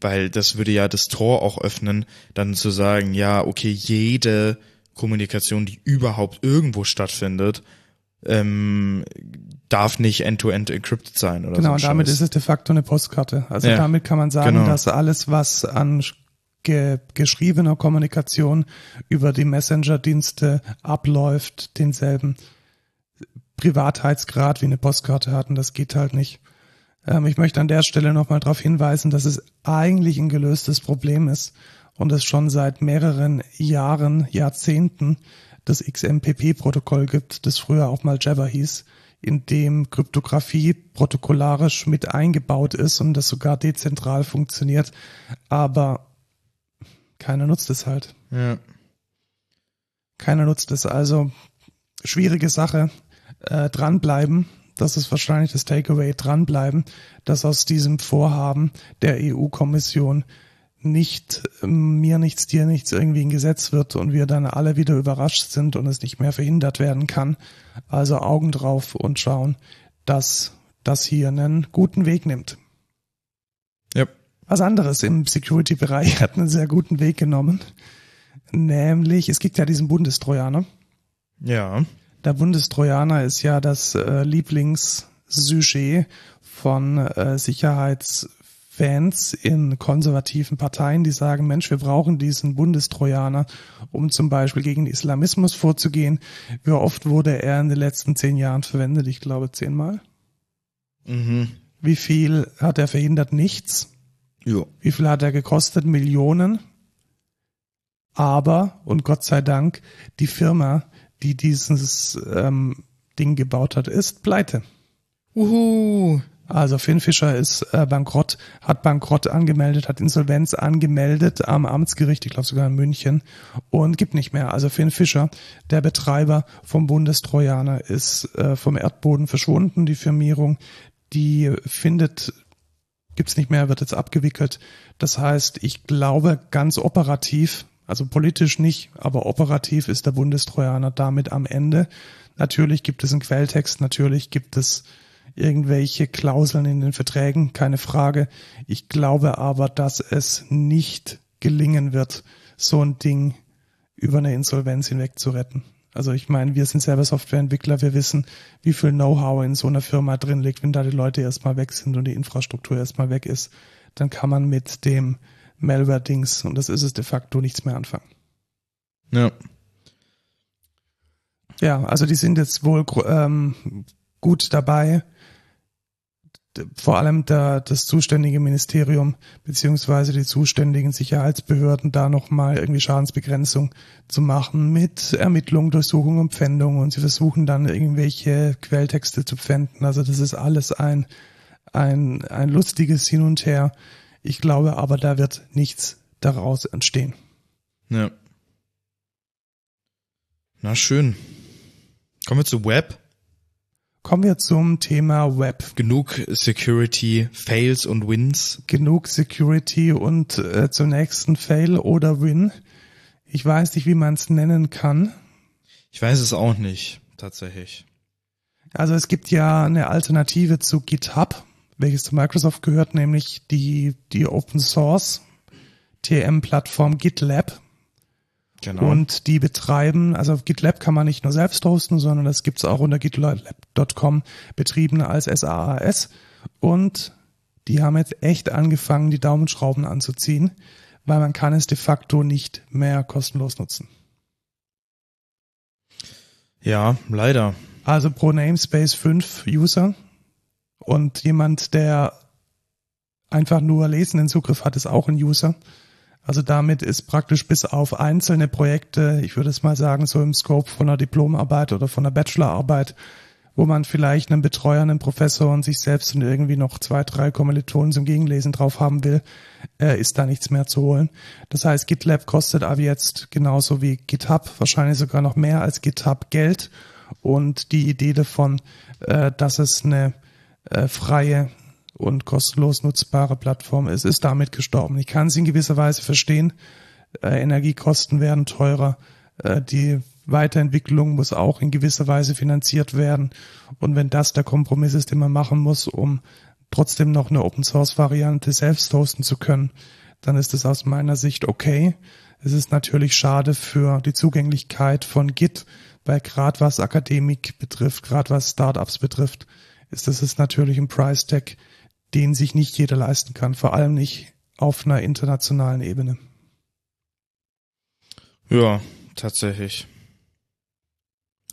weil das würde ja das Tor auch öffnen, dann zu sagen, ja, okay, jede Kommunikation, die überhaupt irgendwo stattfindet, ähm, darf nicht end-to-end -end encrypted sein oder Genau, so und damit Scheiß. ist es de facto eine Postkarte. Also ja, damit kann man sagen, genau. dass alles, was an ge geschriebener Kommunikation über die Messenger-Dienste abläuft, denselben Privatheitsgrad wie eine Postkarte hat und das geht halt nicht. Ähm, ich möchte an der Stelle nochmal darauf hinweisen, dass es eigentlich ein gelöstes Problem ist und es schon seit mehreren Jahren, Jahrzehnten das XMPP-Protokoll gibt, das früher auch mal Java hieß, in dem Kryptographie protokollarisch mit eingebaut ist und das sogar dezentral funktioniert, aber keiner nutzt es halt. Ja. Keiner nutzt es. Also schwierige Sache. Äh, dranbleiben. Das ist wahrscheinlich das Takeaway. Dranbleiben, dass aus diesem Vorhaben der EU-Kommission nicht ähm, mir nichts, dir nichts irgendwie ein Gesetz wird und wir dann alle wieder überrascht sind und es nicht mehr verhindert werden kann. Also Augen drauf und schauen, dass das hier einen guten Weg nimmt. Ja. Was anderes im Security-Bereich (laughs) hat einen sehr guten Weg genommen. Nämlich, es gibt ja diesen Bundestrojaner. Ja. Der Bundestrojaner ist ja das äh, Lieblingssujet von äh, Sicherheitsfans in konservativen Parteien, die sagen, Mensch, wir brauchen diesen Bundestrojaner, um zum Beispiel gegen Islamismus vorzugehen. Wie oft wurde er in den letzten zehn Jahren verwendet? Ich glaube zehnmal. Mhm. Wie viel hat er verhindert? Nichts. Jo. Wie viel hat er gekostet? Millionen. Aber, und Gott sei Dank, die Firma, die dieses ähm, Ding gebaut hat, ist pleite. Uhu. Also Finn Fischer ist äh, bankrott, hat Bankrott angemeldet, hat Insolvenz angemeldet am Amtsgericht, ich glaube sogar in München, und gibt nicht mehr. Also Finn Fischer, der Betreiber vom Bundestrojaner, ist äh, vom Erdboden verschwunden. Die Firmierung, die findet gibt's nicht mehr, wird jetzt abgewickelt. Das heißt, ich glaube, ganz operativ, also politisch nicht, aber operativ ist der Bundestrojaner damit am Ende. Natürlich gibt es einen Quelltext, natürlich gibt es irgendwelche Klauseln in den Verträgen, keine Frage. Ich glaube aber, dass es nicht gelingen wird, so ein Ding über eine Insolvenz hinweg zu retten. Also ich meine, wir sind selber Softwareentwickler, wir wissen, wie viel Know-how in so einer Firma drin liegt. Wenn da die Leute erstmal weg sind und die Infrastruktur erstmal weg ist, dann kann man mit dem Malware-Dings, und das ist es de facto, nichts mehr anfangen. Ja. Ja, also die sind jetzt wohl ähm, gut dabei, vor allem da das zuständige Ministerium beziehungsweise die zuständigen Sicherheitsbehörden da nochmal irgendwie Schadensbegrenzung zu machen mit Ermittlung, Durchsuchung und Pfändung und sie versuchen dann irgendwelche Quelltexte zu pfänden. Also das ist alles ein, ein, ein lustiges Hin und Her. Ich glaube aber, da wird nichts daraus entstehen. Ja. Na schön. Kommen wir zu Web. Kommen wir zum Thema Web. Genug Security, Fails und Wins. Genug Security und äh, zum nächsten Fail oder Win. Ich weiß nicht, wie man es nennen kann. Ich weiß es auch nicht, tatsächlich. Also es gibt ja eine Alternative zu GitHub, welches zu Microsoft gehört, nämlich die, die Open Source TM-Plattform GitLab. Genau. Und die betreiben, also GitLab kann man nicht nur selbst hosten, sondern das gibt's auch unter gitlab.com betrieben als SaaS. Und die haben jetzt echt angefangen, die Daumenschrauben anzuziehen, weil man kann es de facto nicht mehr kostenlos nutzen. Ja, leider. Also pro Namespace fünf User und jemand, der einfach nur lesenden Zugriff hat, ist auch ein User. Also damit ist praktisch bis auf einzelne Projekte, ich würde es mal sagen, so im Scope von einer Diplomarbeit oder von einer Bachelorarbeit, wo man vielleicht einen Betreuer, einen Professor und sich selbst und irgendwie noch zwei, drei Kommilitonen zum Gegenlesen drauf haben will, äh, ist da nichts mehr zu holen. Das heißt, GitLab kostet aber jetzt genauso wie GitHub, wahrscheinlich sogar noch mehr als GitHub Geld. Und die Idee davon, äh, dass es eine äh, freie und kostenlos nutzbare Plattform ist, ist damit gestorben. Ich kann es in gewisser Weise verstehen. Äh, Energiekosten werden teurer. Äh, die Weiterentwicklung muss auch in gewisser Weise finanziert werden. Und wenn das der Kompromiss ist, den man machen muss, um trotzdem noch eine Open Source Variante selbst hosten zu können, dann ist es aus meiner Sicht okay. Es ist natürlich schade für die Zugänglichkeit von Git, weil gerade was Akademik betrifft, gerade was Startups betrifft, ist das ist natürlich ein Price Tag, den sich nicht jeder leisten kann, vor allem nicht auf einer internationalen Ebene. Ja, tatsächlich.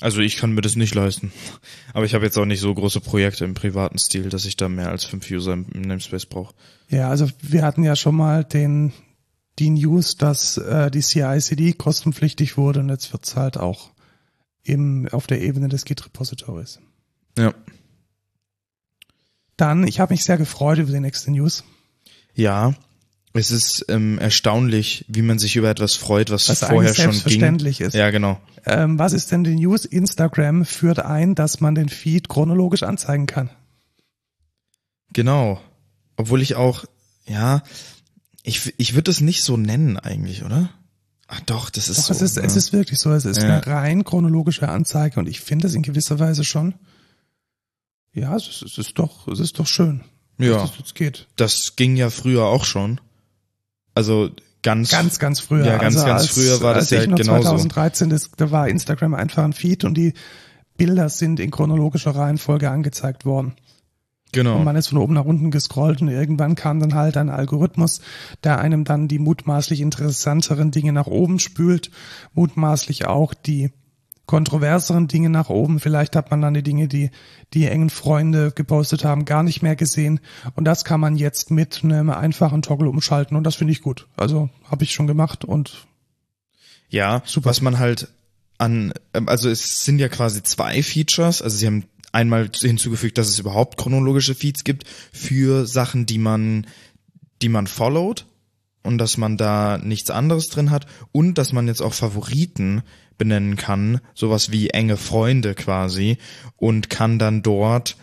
Also ich kann mir das nicht leisten. Aber ich habe jetzt auch nicht so große Projekte im privaten Stil, dass ich da mehr als fünf User im Namespace brauche. Ja, also wir hatten ja schon mal den die News, dass äh, die CI/CD kostenpflichtig wurde und jetzt wird's halt auch im, auf der Ebene des Git-Repositories. Ja. Dann, ich habe mich sehr gefreut über die nächste News. Ja, es ist ähm, erstaunlich, wie man sich über etwas freut, was, Was vorher schon ging. selbstverständlich ist. Ja, genau. Ähm, was ist denn die News? Instagram führt ein, dass man den Feed chronologisch anzeigen kann. Genau. Obwohl ich auch, ja, ich, ich würde es nicht so nennen eigentlich, oder? Ach doch, das ist Doch, so. es, ist, ne? es ist wirklich so. Es ist Ja. eine rein chronologische Anzeige und ich finde es in gewisser Weise schon. Ja, es ist, es ist doch, es ist doch schön. ja, dass es jetzt geht. das ging ja früher auch schon. Also ganz, Ganz, ganz früher. Also Ja, ganz, ganz früher war das als ja ich noch genauso. 2013, das, da war Instagram einfach ein Feed und die Bilder sind in chronologischer Reihenfolge angezeigt worden. genau. Und man ist von oben nach unten gescrollt und irgendwann kam dann halt ein Algorithmus, der einem dann die mutmaßlich interessanteren Dinge nach oben spült, mutmaßlich auch die kontroverseren Dinge nach oben. Vielleicht hat man dann die Dinge, die die engen Freunde gepostet haben, gar nicht mehr gesehen. Und das kann man jetzt mit einem einfachen Toggle umschalten und das finde ich gut. Also habe ich schon gemacht und Ja, Super. was man halt an, ähm, also es sind ja quasi zwei Features, also sie haben einmal hinzugefügt, dass es überhaupt chronologische Feeds gibt für Sachen, die man, die man followed und dass man da nichts anderes drin hat und dass man jetzt auch Favoriten benennen kann, sowas wie enge Freunde quasi und kann dann dort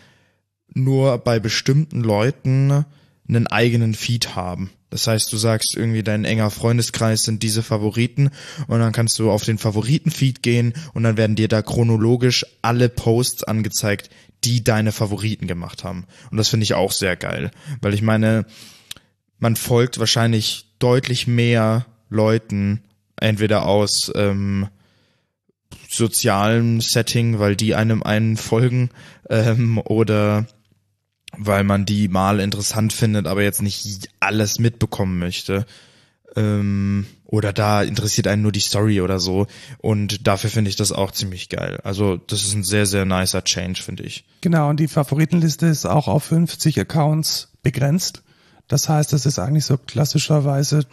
nur bei bestimmten Leuten einen eigenen Feed haben. Das heißt, du sagst irgendwie, dein enger Freundeskreis sind diese Favoriten und dann kannst du auf den Favoritenfeed gehen und dann werden dir da chronologisch alle Posts angezeigt, die deine Favoriten gemacht haben. Und das finde ich auch sehr geil, weil ich meine, man folgt wahrscheinlich deutlich mehr Leuten, entweder aus ähm, sozialem Setting, weil die einem einen folgen, ähm, oder weil man die mal interessant findet, aber jetzt nicht alles mitbekommen möchte. Ähm, oder da interessiert einen nur die Story oder so. Und dafür finde ich das auch ziemlich geil. Also das ist ein sehr, sehr nicer Change, finde ich. Genau, und die Favoritenliste ist auch auf 50 Accounts begrenzt. Das heißt, das ist eigentlich so klassischerweise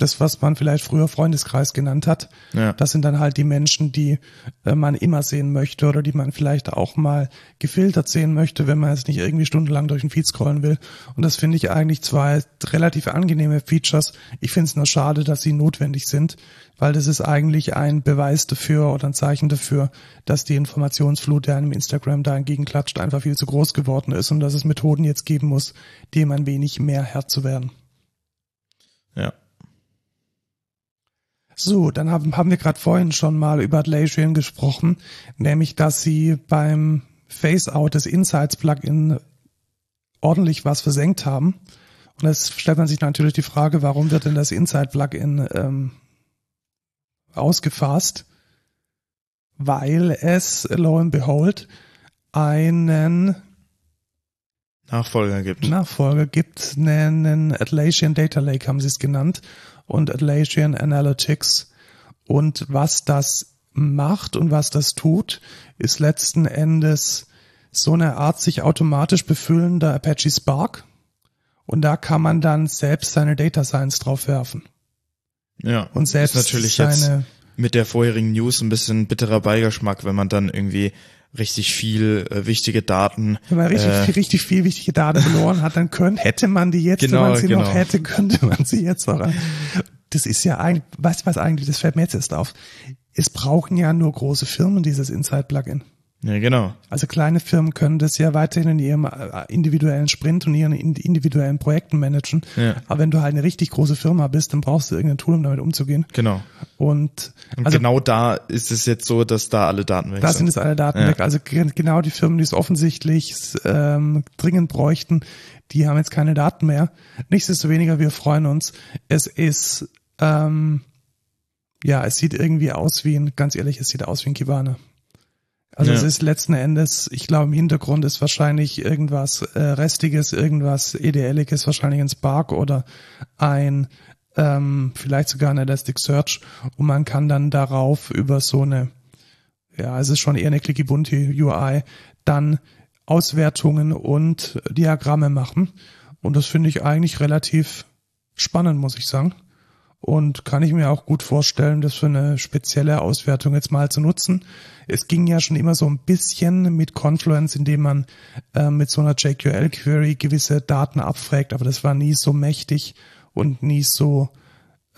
das, was man vielleicht früher Freundeskreis genannt hat. Ja. Das sind dann halt die Menschen, die äh, man immer sehen möchte oder die man vielleicht auch mal gefiltert sehen möchte, wenn man jetzt nicht irgendwie stundenlang durch den Feed scrollen will. Und das finde ich eigentlich zwei relativ angenehme Features. Ich finde es nur schade, dass sie notwendig sind, weil das ist eigentlich ein Beweis dafür oder ein Zeichen dafür, dass die Informationsflut, der einem Instagram da entgegenklatscht, einfach viel zu groß geworden ist und dass es Methoden jetzt geben muss, dem ein wenig mehr Herr zu werden. Ja. So, dann haben, haben wir gerade vorhin schon mal über Atlassian gesprochen, nämlich dass sie beim Face-Out des Insights-Plugin ordentlich was versenkt haben. Und jetzt stellt man sich natürlich die Frage, warum wird denn das Insight-Plugin ähm, ausgefasst? Weil es, lo and behold, einen Nachfolger gibt. Nachfolger gibt, einen Atlassian Data Lake haben sie es genannt und Atlassian Analytics. Und was das macht und was das tut, ist letzten Endes so eine Art sich automatisch befüllender Apache Spark. Und da kann man dann selbst seine Data Science drauf werfen. Ja. Und selbst ist natürlich seine, jetzt mit der vorherigen News ein bisschen bitterer Beigeschmack, wenn man dann irgendwie richtig viel äh, wichtige Daten wenn man richtig, äh, richtig viel wichtige Daten verloren hat, dann können, hätte man die jetzt, Genau, wenn man sie noch genau. hätte, könnte man sie jetzt an- Das ist ja eigentlich, weißt du was eigentlich, das fällt mir jetzt erst auf. Es brauchen ja nur große Firmen dieses Insight-Plugin. Ja, genau. Also kleine Firmen können das ja weiterhin in ihrem äh, individuellen Sprint und ihren in- individuellen Projekten managen. Ja. Aber wenn du halt eine richtig große Firma bist, dann brauchst du irgendein Tool, um damit umzugehen. Genau. Und, Und also genau da ist es jetzt so, dass da alle Daten weg Da sind sind. jetzt alle Daten Ja. weg. Also ge- genau die Firmen, die es offensichtlich ähm, dringend bräuchten, die haben jetzt keine Daten mehr. Nichtsdestoweniger, wir freuen uns. Es ist, ähm, ja, es sieht irgendwie aus wie ein, ganz ehrlich, es sieht aus wie ein Kibane. Also Ja. es ist letzten Endes, ich glaube im Hintergrund ist wahrscheinlich irgendwas äh, Restiges, irgendwas EDLiges, wahrscheinlich ein Spark oder ein ähm, vielleicht sogar ein Elasticsearch und man kann dann darauf über so eine Ja, es ist schon eher eine clicky bunte UI. Dann Auswertungen und Diagramme machen. Und das finde ich eigentlich relativ spannend, muss ich sagen. Und kann ich mir auch gut vorstellen, das für eine spezielle Auswertung jetzt mal zu nutzen. Es ging ja schon immer so ein bisschen mit Confluence, indem man äh, mit so einer JQL-Query gewisse Daten abfragt, aber das war nie so mächtig und nie so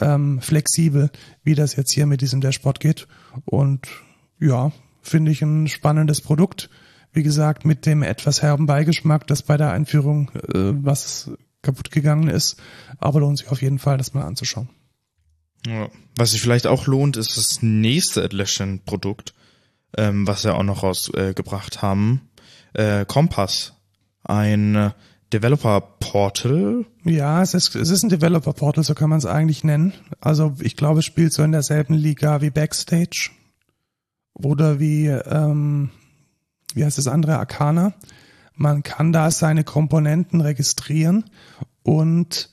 ähm, flexibel, wie das jetzt hier mit diesem Dashboard geht. Und ja, finde ich ein spannendes Produkt. Wie gesagt, mit dem etwas herben Beigeschmack, dass bei der Einführung äh, was kaputt gegangen ist. Aber lohnt sich auf jeden Fall, das mal anzuschauen. Ja. Was sich vielleicht auch lohnt, ist das nächste Atlassian-Produkt, ähm, was wir auch noch rausgebracht äh, haben. Äh, Kompass. Ein Developer Portal. Ja, es ist, es ist ein Developer Portal, so kann man es eigentlich nennen. Also ich glaube, es spielt so in derselben Liga wie Backstage. Oder wie, ähm, wie heißt das andere, Arcana. Man kann da seine Komponenten registrieren und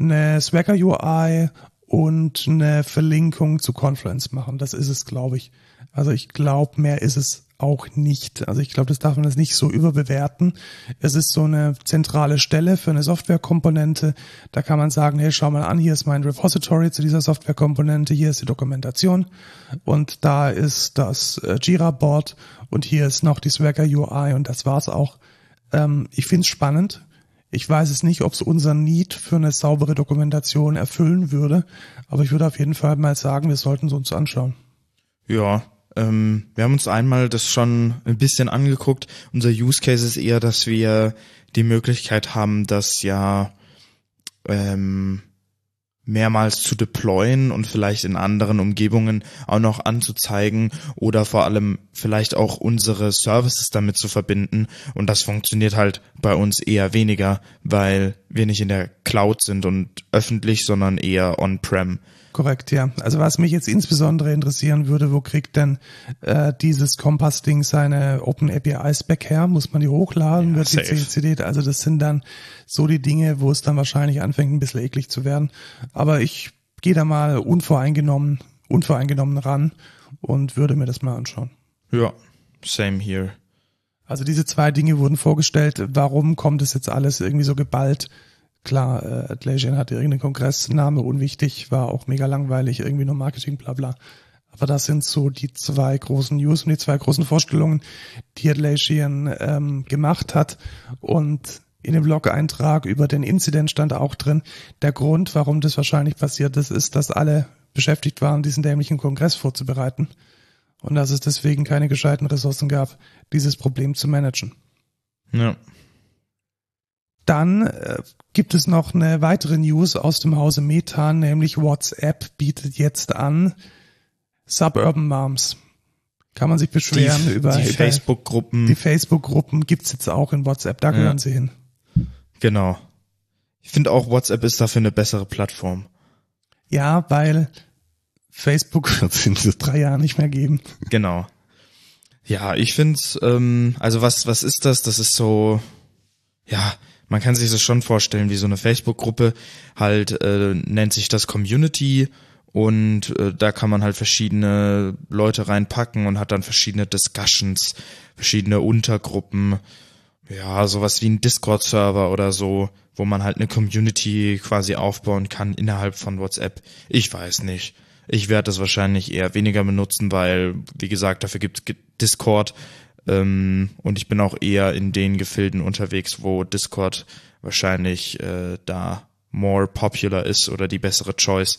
eine Swagger UI und eine Verlinkung zu Confluence machen. Das ist es, glaube ich. Also ich glaube, mehr ist es auch nicht. Also ich glaube, das darf man jetzt nicht so überbewerten. Es ist so eine zentrale Stelle für eine Softwarekomponente. Da kann man sagen, hey, schau mal an, hier ist mein Repository zu dieser Softwarekomponente, hier ist die Dokumentation und da ist das äh, Jira-Board und hier ist noch die Swagger UI und das war's auch. Ähm, ich finde es spannend. Ich weiß es nicht, ob es unser Need für eine saubere Dokumentation erfüllen würde, aber ich würde auf jeden Fall mal sagen, wir sollten es uns anschauen. Ja, ähm, wir haben uns einmal das schon ein bisschen angeguckt. Unser Use Case ist eher, dass wir die Möglichkeit haben, das ja ähm, mehrmals zu deployen und vielleicht in anderen Umgebungen auch noch anzuzeigen oder vor allem vielleicht auch unsere Services damit zu verbinden. Und das funktioniert halt bei uns eher weniger, weil wir nicht in der Cloud sind und öffentlich, sondern eher on-prem. Korrekt, ja. Also was mich jetzt insbesondere interessieren würde, wo kriegt denn äh, dieses Kompass-Ding seine Open API-Spec her? Muss man die hochladen? Ja, wird die CCD? Also das sind dann so die Dinge, wo es dann wahrscheinlich anfängt, ein bisschen eklig zu werden. Aber ich gehe da mal unvoreingenommen, unvoreingenommen ran und würde mir das mal anschauen. Ja, same here. Also diese zwei Dinge wurden vorgestellt. Warum kommt es jetzt alles irgendwie so geballt? Klar, äh, Atlassian hatte irgendeinen Kongressname, unwichtig, war auch mega langweilig, irgendwie nur Marketing, bla bla. Aber das sind so die zwei großen News und die zwei großen Vorstellungen, die Atlassian ähm, gemacht hat. Und in dem Blog-Eintrag über den Incident stand auch drin, der Grund, warum das wahrscheinlich passiert ist, ist, dass alle beschäftigt waren, diesen dämlichen Kongress vorzubereiten. Und dass es deswegen keine gescheiten Ressourcen gab, dieses Problem zu managen. Ja. Dann äh, gibt es noch eine weitere News aus dem Hause Meta, nämlich WhatsApp bietet jetzt an Suburban Moms. Kann man sich beschweren die, über die Facebook-Gruppen. Die Facebook-Gruppen gibt's jetzt auch in WhatsApp, da gehören ja. sie hin. Genau. Ich finde auch WhatsApp ist dafür eine bessere Plattform. Ja, weil Facebook (laughs) wird es in drei Jahren nicht mehr geben. Genau. Ja, ich finde ähm, also was, was ist das? Das ist so, ja, man kann sich das schon vorstellen, wie so eine Facebook-Gruppe halt äh, nennt sich das Community und äh, da kann man halt verschiedene Leute reinpacken und hat dann verschiedene Discussions, verschiedene Untergruppen, ja, sowas wie ein Discord-Server oder so, wo man halt eine Community quasi aufbauen kann innerhalb von WhatsApp. Ich weiß nicht. Ich werde das wahrscheinlich eher weniger benutzen, weil, wie gesagt, dafür gibt es Discord ähm, und ich bin auch eher in den Gefilden unterwegs, wo Discord wahrscheinlich äh, da more popular ist oder die bessere Choice.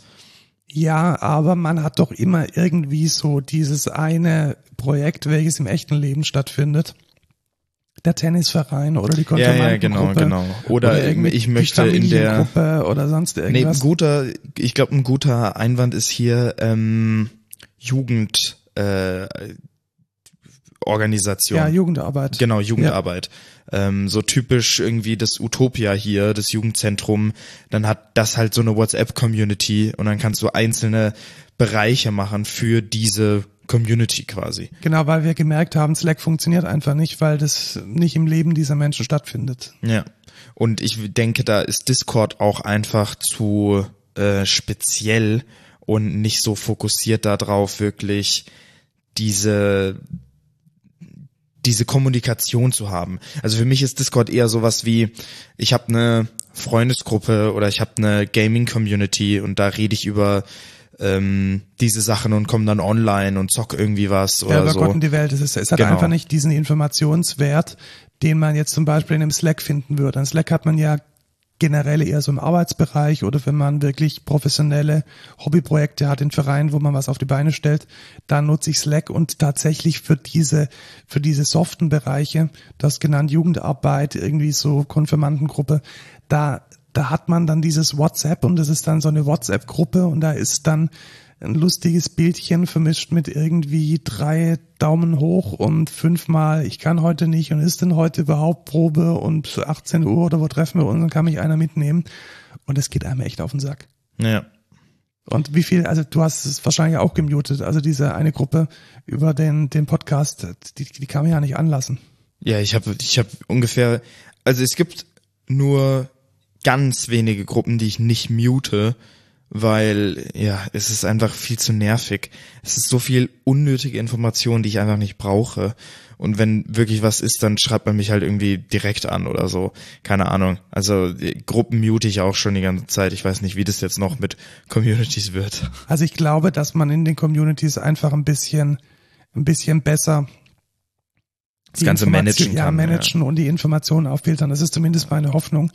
Ja, aber man hat doch immer irgendwie so dieses eine Projekt, welches im echten Leben stattfindet. Der Tennisverein oder die Konfirmandengruppe. Ja, ja, genau, genau. Oder, oder ich möchte in der oder sonst irgendwas. Nee, ein guter, ich glaube, ein guter Einwand ist hier ähm, Jugend äh, Organisation. Ja, Jugendarbeit. Genau, Jugendarbeit. Ja. Ähm, so typisch irgendwie das Utopia hier, das Jugendzentrum. Dann hat das halt so eine WhatsApp-Community und dann kannst du einzelne Bereiche machen für diese Community quasi. Genau, weil wir gemerkt haben, Slack funktioniert einfach nicht, weil das nicht im Leben dieser Menschen stattfindet. Ja. Und ich denke, da ist Discord auch einfach zu äh, speziell und nicht so fokussiert darauf, wirklich diese diese Kommunikation zu haben. Also für mich ist Discord eher sowas wie, ich habe eine Freundesgruppe oder ich habe eine Gaming-Community und da rede ich über ähm, diese Sachen und komme dann online und zock irgendwie was oder ja, über so. Gott und die Welt. Es, ist, es hat Genau. einfach nicht diesen Informationswert, den man jetzt zum Beispiel in einem Slack finden würde. Ein Slack hat man ja generell eher so im Arbeitsbereich oder wenn man wirklich professionelle Hobbyprojekte hat in Vereinen, wo man was auf die Beine stellt, dann nutze ich Slack und tatsächlich für diese, für diese soften Bereiche, das genannt Jugendarbeit, irgendwie so Konfirmandengruppe, da, da hat man dann dieses WhatsApp und das ist dann so eine WhatsApp-Gruppe und da ist dann ein lustiges Bildchen vermischt mit irgendwie drei Daumen hoch und fünfmal, ich kann heute nicht und ist denn heute überhaupt Probe und 18 Uhr oder wo treffen wir uns und kann mich einer mitnehmen und es geht einem echt auf den Sack. Ja. Und wie viel, also du hast es wahrscheinlich auch gemutet, also diese eine Gruppe über den, den Podcast, die, die kann man ja nicht anlassen. Ja, ich habe ich hab ungefähr, also es gibt nur ganz wenige Gruppen, die ich nicht mute, weil ja, es ist einfach viel zu nervig. Es ist so viel unnötige Information, die ich einfach nicht brauche. Und wenn wirklich was ist, dann schreibt man mich halt irgendwie direkt an oder so. Keine Ahnung. Also Gruppen mute ich auch schon die ganze Zeit. Ich weiß nicht, wie das jetzt noch mit Communities wird. Also ich glaube, dass man in den Communities einfach ein bisschen, ein bisschen besser Das Ganze managen ja, kann. managen und die Informationen auffiltern. Das ist zumindest meine Hoffnung.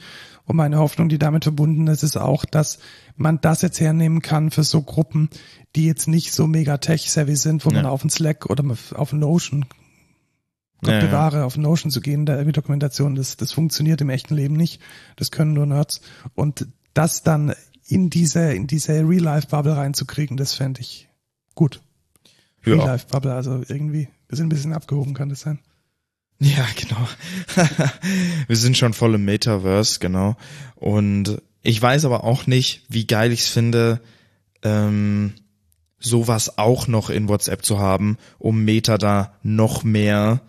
Und meine Hoffnung, die damit verbunden ist, ist auch, dass man das jetzt hernehmen kann für so Gruppen, die jetzt nicht so mega tech-savvy sind, wo man Ja. auf den Slack oder auf den Notion, Gott Ja, ja. bewahre, auf den Notion zu gehen, da irgendwie Dokumentation, das, das funktioniert im echten Leben nicht. Das können nur Nerds. Und das dann in diese, in diese Real-Life-Bubble reinzukriegen, das fände ich gut. Ja. Real-Life-Bubble, also irgendwie, wir sind ein bisschen abgehoben, kann das sein? Ja, genau. (laughs) Wir sind schon voll im Metaverse, genau. Und ich weiß aber auch nicht, wie geil ich's finde, ähm, sowas auch noch in WhatsApp zu haben, um Meta da noch mehr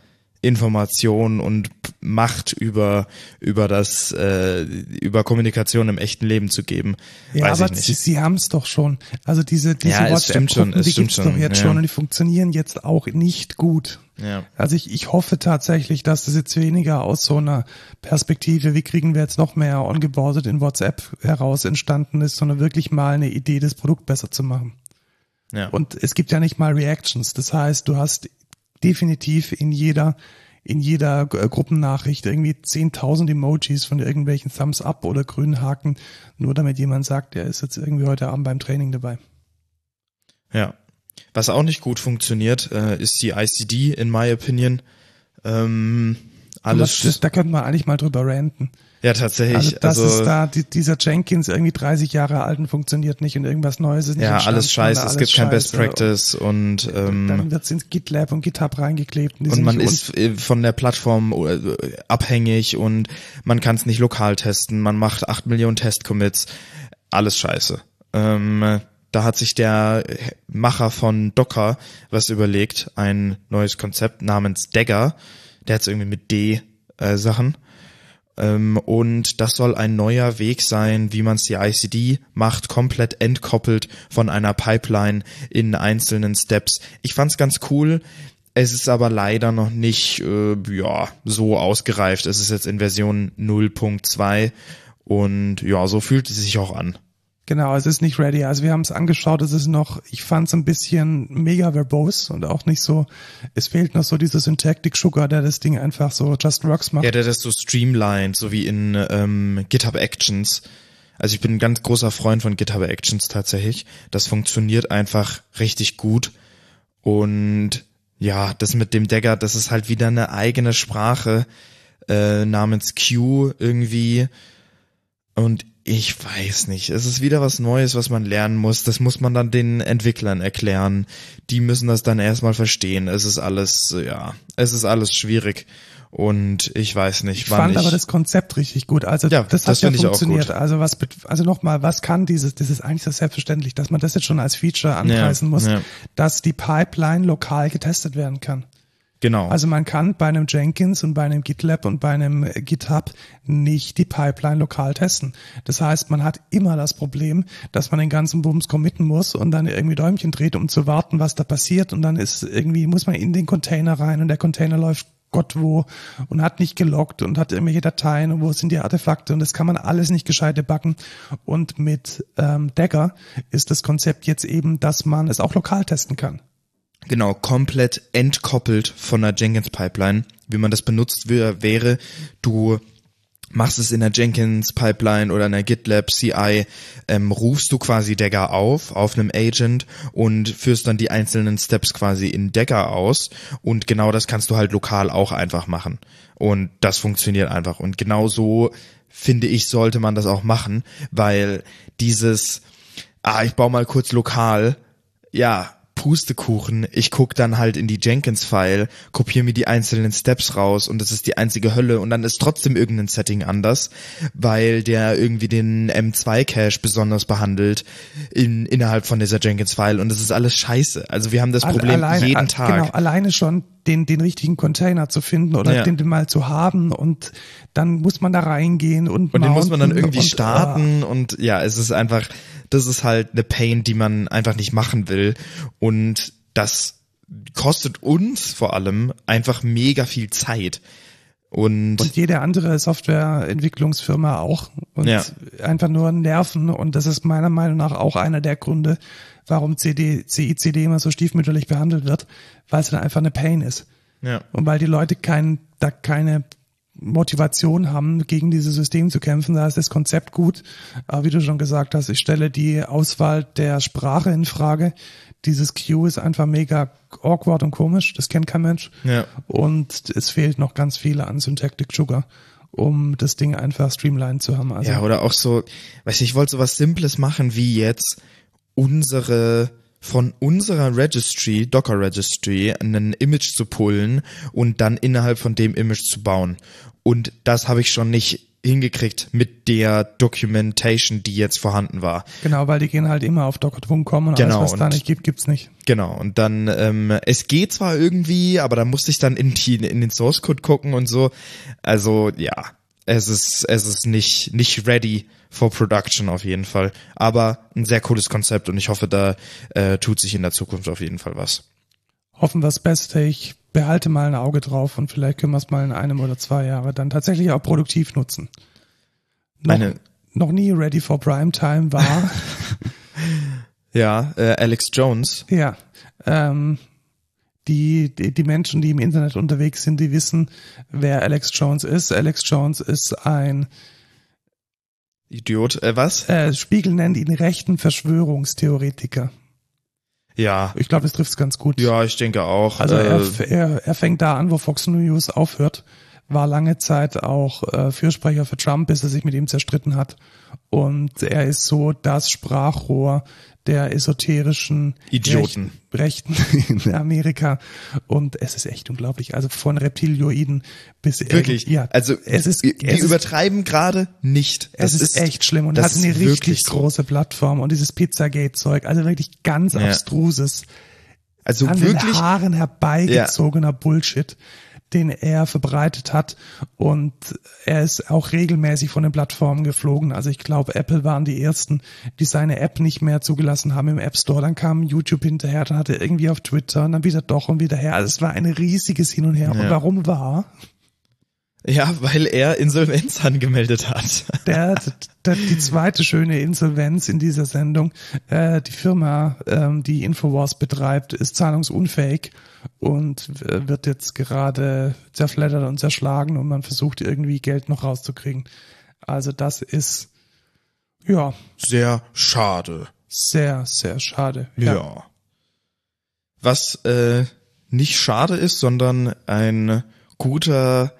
Information und Macht über über das äh, über Kommunikation im echten Leben zu geben. Ja, weiß aber sie, sie haben es doch schon. Also diese, diese Ja, WhatsApp-Gruppen, die gibt's doch schon, jetzt ja. schon und die funktionieren jetzt auch nicht gut. Ja. Also ich, ich hoffe tatsächlich, dass das jetzt weniger aus so einer Perspektive, wie kriegen wir jetzt noch mehr ongeboardet in WhatsApp heraus entstanden ist, sondern wirklich mal eine Idee, das Produkt besser zu machen. Ja. Und es gibt ja nicht mal Reactions. Das heißt, du hast definitiv in jeder in jeder äh, Gruppennachricht irgendwie 10.000 Emojis von irgendwelchen Thumbs up oder grünen Haken, nur damit jemand sagt, der ist jetzt irgendwie heute Abend beim Training dabei. Ja. Was auch nicht gut funktioniert, äh, ist die ICD, in my opinion. Ähm, alles. Das, das, da könnten wir eigentlich mal drüber ranten. Ja, tatsächlich. Also, das Also, ist da, die, dieser Jenkins irgendwie 30 Jahre alt und funktioniert nicht und irgendwas Neues ist nicht ja, alles scheiße. sondern Es alles gibt kein Best scheiße. Practice und Dann ähm, wird's ins GitLab und GitHub reingeklebt. Und, und man ist äh, von der Plattform äh, abhängig und man kann es nicht lokal testen. Man macht acht Millionen Testcommits. Alles scheiße. Ähm, da hat sich der Macher von Docker was überlegt, ein neues Konzept namens Dagger. Der hat irgendwie mit D äh, Sachen. Ähm, und das soll ein neuer Weg sein, wie man es die ICD macht, komplett entkoppelt von einer Pipeline in einzelnen Steps. Ich fand's ganz cool. Es ist aber leider noch nicht äh, ja so ausgereift. Es ist jetzt in Version 0.2 und ja, so fühlt es sich auch an. Genau, es ist nicht ready. Also wir haben es angeschaut, es ist noch, ich fand es ein bisschen mega verbose und auch nicht so, es fehlt noch so dieser Syntactic Sugar, der das Ding einfach so just works macht. Ja, der das so streamlined, so wie in ähm, GitHub Actions. Also ich bin ein ganz großer Freund von GitHub Actions tatsächlich. Das funktioniert einfach richtig gut. Und ja, das mit dem Dagger, das ist halt wieder eine eigene Sprache äh, namens Q irgendwie. Und ich weiß nicht, es ist wieder was Neues, was man lernen muss. Das muss man dann den Entwicklern erklären. Die müssen das dann erstmal verstehen. Es ist alles, ja, es ist alles schwierig. Und ich weiß nicht, Ich wann fand ich, aber das Konzept richtig gut. Also Ja, das das hat ja funktioniert. Also was, also nochmal, was kann dieses? Das ist eigentlich so selbstverständlich, dass man das jetzt schon als Feature anpreisen Ja, muss, ja. dass die Pipeline lokal getestet werden kann. Genau. Also man kann bei einem Jenkins und bei einem GitLab und bei einem GitHub nicht die Pipeline lokal testen. Das heißt, man hat immer das Problem, dass man den ganzen Bums committen muss und dann irgendwie Däumchen dreht, um zu warten, was da passiert und dann ist irgendwie, muss man in den Container rein und der Container läuft Gott wo und hat nicht gelockt und hat irgendwelche Dateien und wo sind die Artefakte und das kann man alles nicht gescheit backen. Und mit ähm, Dagger ist das Konzept jetzt eben, dass man es auch lokal testen kann. Genau, komplett entkoppelt von der Jenkins Pipeline. Wie man das benutzt wäre, du machst es in der Jenkins Pipeline oder in der GitLab CI, ähm, rufst du quasi Dagger auf, auf einem Agent und führst dann die einzelnen Steps quasi in Dagger aus und genau das kannst du halt lokal auch einfach machen und das funktioniert einfach und genau so finde ich sollte man das auch machen, weil dieses, ah, ich baue mal kurz lokal, ja, Pustekuchen, ich guck dann halt in die Jenkins-File, kopiere mir die einzelnen Steps raus und das ist die einzige Hölle und dann ist trotzdem irgendein Setting anders, weil der irgendwie den M2-Cache besonders behandelt in, innerhalb von dieser Jenkins-File und das ist alles scheiße. Also wir haben das Problem alleine, jeden Tag. Genau, alleine schon den, den richtigen Container zu finden oder ja. den, den mal zu haben und dann muss man da reingehen und Und den muss man dann irgendwie und, starten uh, und ja, es ist einfach, das ist halt eine Pain, die man einfach nicht machen will. Und das kostet uns vor allem einfach mega viel Zeit. Und, und jede andere Softwareentwicklungsfirma auch. Und ja. einfach nur Nerven. Und das ist meiner Meinung nach auch einer der Gründe, warum CD, CICD immer so stiefmütterlich behandelt wird, weil es dann einfach eine Pain ist. Ja. Und weil die Leute kein, da keine Motivation haben, gegen dieses System zu kämpfen. Da ist das Konzept gut. Aber wie du schon gesagt hast, ich stelle die Auswahl der Sprache in Frage. Dieses Q ist einfach mega awkward und komisch. Das kennt kein Mensch. Ja. Und es fehlt noch ganz viel an Syntactic Sugar um das Ding einfach streamlined zu haben. Also ja, oder auch so, weiß ich, ich wollte so was Simples machen wie jetzt unsere von unserer Registry, Docker Registry, ein Image zu pullen und dann innerhalb von dem Image zu bauen. Und das habe ich schon nicht hingekriegt mit der Documentation, die jetzt vorhanden war. Genau, weil die gehen halt immer auf docker.com und genau, alles, was da nicht gibt, gibt's nicht. Genau, und dann, ähm, es geht zwar irgendwie, aber da musste ich dann in, die, in den Source Code gucken und so. Also, ja, es ist, es ist nicht, nicht ready for production auf jeden Fall. Aber ein sehr cooles Konzept und ich hoffe, da äh, tut sich in der Zukunft auf jeden Fall was. Hoffen wir das Beste. Ich behalte mal ein Auge drauf und vielleicht können wir es mal in einem oder zwei Jahre dann tatsächlich auch produktiv nutzen. Noch, Meine noch nie ready for Primetime war. (laughs) ja, äh, Alex Jones. Ja, ähm, die, die, die Menschen, die im Internet unterwegs sind, die wissen, wer Alex Jones ist. Alex Jones ist ein Idiot, äh, was? Äh, Spiegel nennt ihn rechten Verschwörungstheoretiker. Ja. Ich glaube, es trifft es ganz gut. Ja, ich denke auch. Also er, äh, er, er fängt da an, wo Fox News aufhört, war lange Zeit auch äh, Fürsprecher für Trump, bis er sich mit ihm zerstritten hat. Und er ist so das Sprachrohr der esoterischen Idioten. Rechten (laughs) in Amerika. Und es ist echt unglaublich. Also von Reptilioiden bis wirklich. Ja, also es ist. Die es übertreiben gerade nicht. Es ist, ist, echt schlimm und hat eine richtig so. große Plattform und dieses Pizzagate-Zeug. Also wirklich ganz ja. abstruses. Also an wirklich den Haaren herbeigezogener ja. Bullshit den er verbreitet hat. Und er ist auch regelmäßig von den Plattformen geflogen. Also ich glaube, Apple waren die ersten, die seine App nicht mehr zugelassen haben im App Store. Dann kam YouTube hinterher, dann hat er irgendwie auf Twitter und dann wieder doch und wieder her. Also es war ein riesiges Hin und Her. Ja. Und warum war? Ja, weil er Insolvenz angemeldet hat. Der, (laughs) der, die zweite schöne Insolvenz in dieser Sendung. Äh, die Firma, ähm, die Infowars betreibt, ist zahlungsunfähig und wird jetzt gerade zerfleddert und zerschlagen und man versucht irgendwie Geld noch rauszukriegen. Also das ist ja sehr schade. Sehr, sehr schade. Ja. ja. Was äh, nicht schade ist, sondern ein guter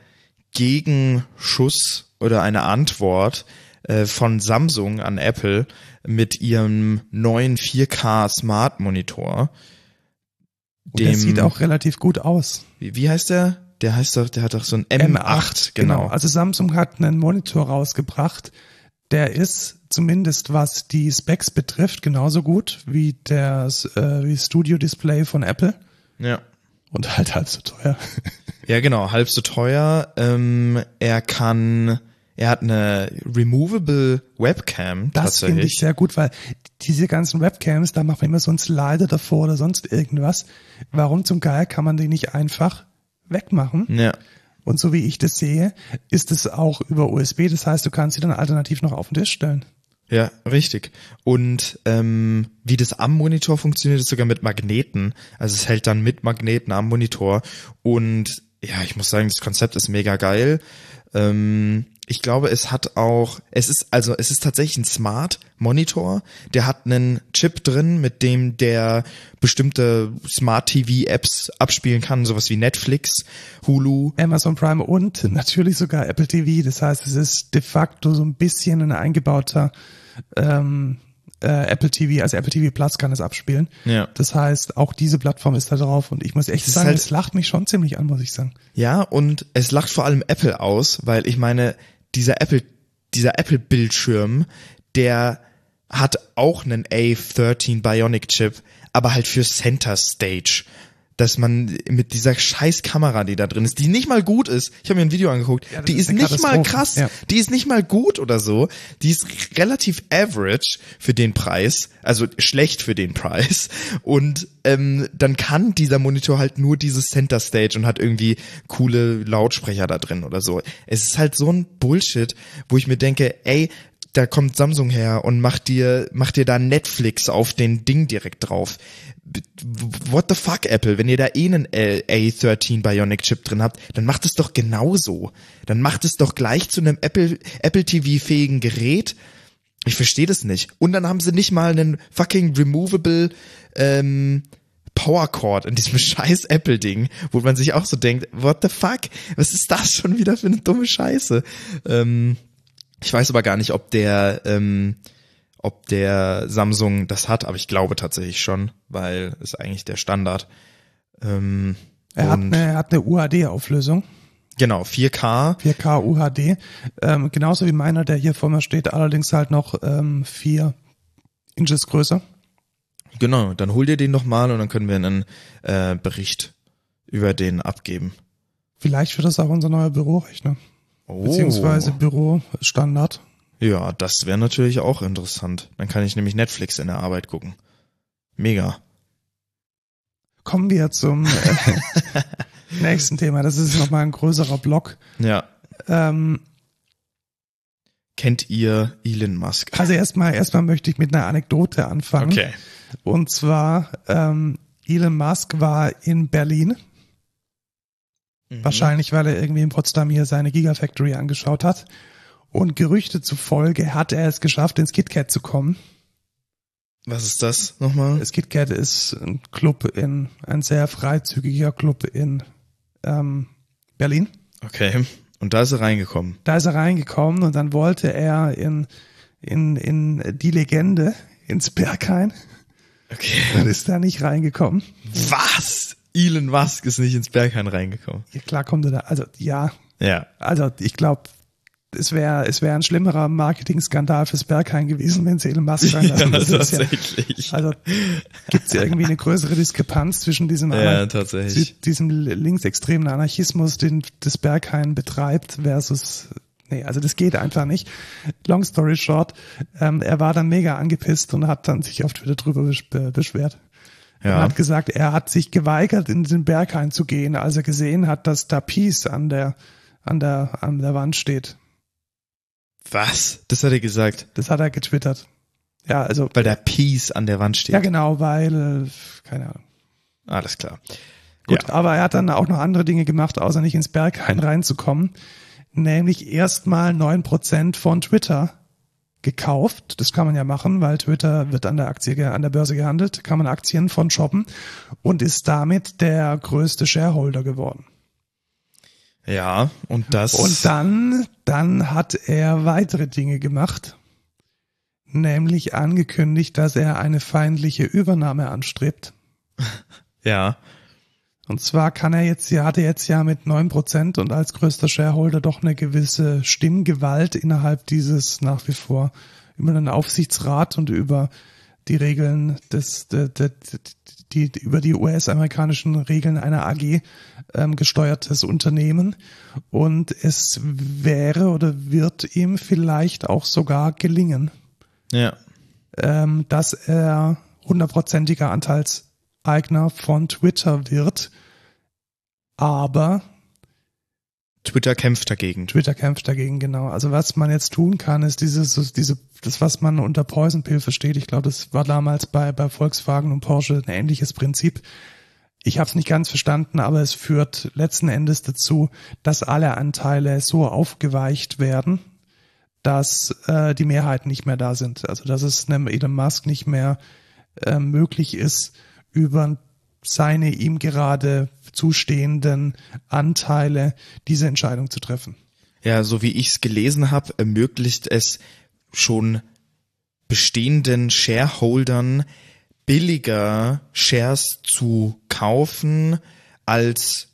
Gegenschuss oder eine Antwort äh, von Samsung an Apple mit ihrem neuen 4K Smart Monitor. Dem, der sieht auch relativ gut aus. Wie, wie heißt der? Der heißt doch, der hat doch so ein M8, M8 genau. genau. Also Samsung hat einen Monitor rausgebracht, der ist zumindest was die Specs betrifft genauso gut wie das äh, wie Studio Display von Apple. Ja. Und halt halb so teuer. Ja, genau, halb so teuer. Ähm, er kann, er hat eine removable Webcam Das finde ich sehr gut, weil diese ganzen Webcams, da macht man immer so einen Slider davor oder sonst irgendwas. Warum zum Geil kann man die nicht einfach wegmachen? Ja. Und so wie ich das sehe, ist es auch über USB. Das heißt, du kannst sie dann alternativ noch auf den Tisch stellen. Ja, richtig. Und ähm, wie das am Monitor funktioniert, ist sogar mit Magneten. Also es hält dann mit Magneten am Monitor. Und ja, ich muss sagen, das Konzept ist mega geil. Ähm, ich glaube, es hat auch, es ist also, es ist tatsächlich ein Smart Monitor. Der hat einen Chip drin, mit dem der bestimmte Smart TV Apps abspielen kann, sowas wie Netflix, Hulu. Amazon Prime und natürlich sogar Apple TV. Das heißt, es ist de facto so ein bisschen ein eingebauter ähm, äh, Apple TV, also Apple TV Plus kann es abspielen. Ja. Das heißt, auch diese Plattform ist da drauf und ich muss echt ist sagen, halt- es lacht mich schon ziemlich an, muss ich sagen. Ja, und es lacht vor allem Apple aus, weil ich meine, dieser Apple, dieser Apple Bildschirm, der hat auch einen A13 Bionic Chip, aber halt für Center Stage. Dass man mit dieser scheiß Kamera, die da drin ist, die nicht mal gut ist, ich habe mir ein Video angeguckt, Ja, die ist ist nicht mal krass, Ja. die ist nicht mal gut oder so, die ist relativ average für den Preis, also schlecht für den Preis und ähm, dann kann dieser Monitor halt nur dieses Center Stage und hat irgendwie coole Lautsprecher da drin oder so. Es ist halt so ein Bullshit, wo ich mir denke, ey, da kommt Samsung her und macht dir, macht dir da Netflix auf den Ding direkt drauf. What the fuck, Apple? Wenn ihr da eh einen äh, A13 Bionic Chip drin habt, dann macht es doch genauso. Dann macht es doch gleich zu einem Apple, Apple TV fähigen Gerät. Ich verstehe das nicht. Und dann haben sie nicht mal einen fucking removable ähm, Power Cord in diesem (laughs) scheiß Apple-Ding, wo man sich auch so denkt, what the fuck? Was ist das schon wieder für eine dumme Scheiße? Ähm, ich weiß aber gar nicht, ob der, ähm, ob der Samsung das hat, aber ich glaube tatsächlich schon, weil ist eigentlich der Standard. Ähm, Er hat eine, er hat eine UHD-Auflösung, genau, 4K. 4K UHD, ähm, genauso wie meiner, der hier vor mir steht, allerdings halt noch ähm, vier Inches größer. Genau, dann hol dir den noch mal und dann können wir einen äh, Bericht über den abgeben. Vielleicht wird das auch unser neuer Bürorechner, Oh. beziehungsweise Bürostandard. Ja, das wäre natürlich auch interessant. Dann kann ich nämlich Netflix in der Arbeit gucken. Mega. Kommen wir zum äh, (laughs) nächsten Thema. Das ist nochmal ein größerer Block. Ja. Ähm, Kennt ihr Elon Musk? also erstmal, erstmal möchte ich mit einer Anekdote anfangen. Okay. Und zwar, ähm, Elon Musk war in Berlin. Mhm. Wahrscheinlich, weil er irgendwie in Potsdam hier seine Gigafactory angeschaut hat. Und Gerüchte zufolge hat er es geschafft, ins KitKat zu kommen. Was ist das nochmal? Das KitKat ist ein Club in, ein sehr freizügiger Club in ähm, Berlin. Okay. Und da ist er reingekommen. Da ist er reingekommen und dann wollte er in, in, in die Legende, ins Berghain, Okay. und ist da nicht reingekommen. Was? Elon Musk ist nicht ins Berghain reingekommen. Ja, klar kommt er da, also ja, Ja. also ich glaube, es wäre es wäre ein schlimmerer Marketing-Skandal fürs Berghain gewesen, wenn sie Elon Musk reinlassen. Ja, ist ja, tatsächlich. also gibt es irgendwie eine größere Diskrepanz zwischen diesem, Ja, tatsächlich. diesem linksextremen Anarchismus, den das Berghain betreibt, versus Nee, also das geht einfach nicht. Long story short, ähm, er war dann mega angepisst und hat dann sich auf Twitter drüber besch be- beschwert. Er Ja. hat gesagt, er hat sich geweigert, in den Berghain zu gehen, als er gesehen hat, dass da Peace an der, an der, an der Wand steht. Was? Das hat er gesagt. Das hat er getwittert. Ja, also, Weil da Peace an der Wand steht. ja genau, weil, äh, keine Ahnung. Alles klar. Gut, Ja. aber er hat dann auch noch andere Dinge gemacht, außer nicht ins Berghain reinzukommen. Nämlich erstmal neun Prozent von Twitter gekauft. Das kann man ja machen, weil Twitter wird an der Aktie, an der Börse gehandelt, kann man Aktien von shoppen und ist damit der größte Shareholder geworden. Ja, und das. Und dann, dann hat er weitere Dinge gemacht, nämlich angekündigt, dass er eine feindliche Übernahme anstrebt. (laughs) Ja. Und zwar kann er jetzt, er hatte jetzt ja mit neun Prozent und als größter Shareholder doch eine gewisse Stimmgewalt innerhalb dieses nach wie vor über den Aufsichtsrat und über die Regeln des, de, de, die, die über die US-amerikanischen Regeln einer AG ähm, gesteuertes Unternehmen und es wäre oder wird ihm vielleicht auch sogar gelingen, Ja. ähm, dass er hundertprozentiger Anteilseigner von Twitter wird, aber Twitter kämpft dagegen. Twitter kämpft dagegen, genau. Also was man jetzt tun kann, ist dieses, diese, das, was man unter Poison Pill versteht. Ich glaube, das war damals bei, bei Volkswagen und Porsche ein ähnliches Prinzip. Ich habe es nicht ganz verstanden, aber es führt letzten Endes dazu, dass alle Anteile so aufgeweicht werden, dass äh, die Mehrheiten nicht mehr da sind. Also dass es einem Elon Musk nicht mehr äh, möglich ist, über seine ihm gerade zustehenden Anteile diese Entscheidung zu treffen. Ja, so wie ich es gelesen habe, ermöglicht es schon bestehenden Shareholdern billiger Shares zu kaufen als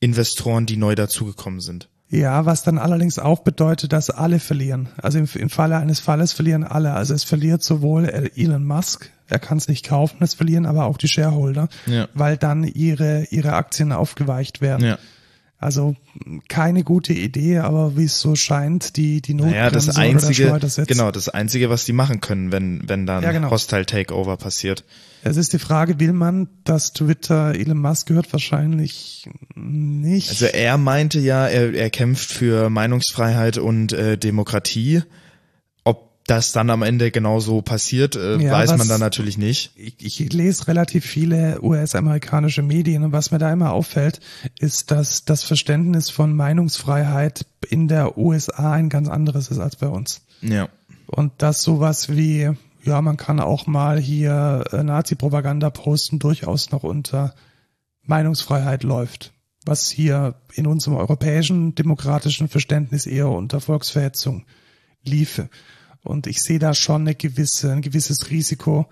Investoren, die neu dazugekommen sind. Ja, was dann allerdings auch bedeutet, dass alle verlieren. Also im, im Falle eines Falles verlieren alle. Also es verliert sowohl Elon Musk, er kann es nicht kaufen, es verlieren aber auch die Shareholder, Ja. weil dann ihre, ihre Aktien aufgeweicht werden. Ja. Also keine gute Idee, aber wie es so scheint, die, die Naja, Notbremse das einzige, Schleudersitz. genau, das einzige, was die machen können, wenn, wenn dann Ja, genau. Hostile Takeover passiert. Es ist die Frage, will man, dass Twitter Elon Musk gehört? Wahrscheinlich nicht. Also er meinte ja, er, er kämpft für Meinungsfreiheit und äh, Demokratie. Das dann am Ende genauso passiert, äh, Ja, weiß man dann natürlich nicht. ich, ich lese relativ viele US-amerikanische Medien und was mir da immer auffällt, ist, dass das Verständnis von Meinungsfreiheit in der USA ein ganz anderes ist als bei uns. Ja. Und dass sowas wie, ja, man kann auch mal hier äh, Nazi-Propaganda posten, durchaus noch unter Meinungsfreiheit läuft. Was hier in unserem europäischen demokratischen Verständnis eher unter Volksverhetzung liefe. Und ich sehe da schon eine gewisse, ein gewisses Risiko,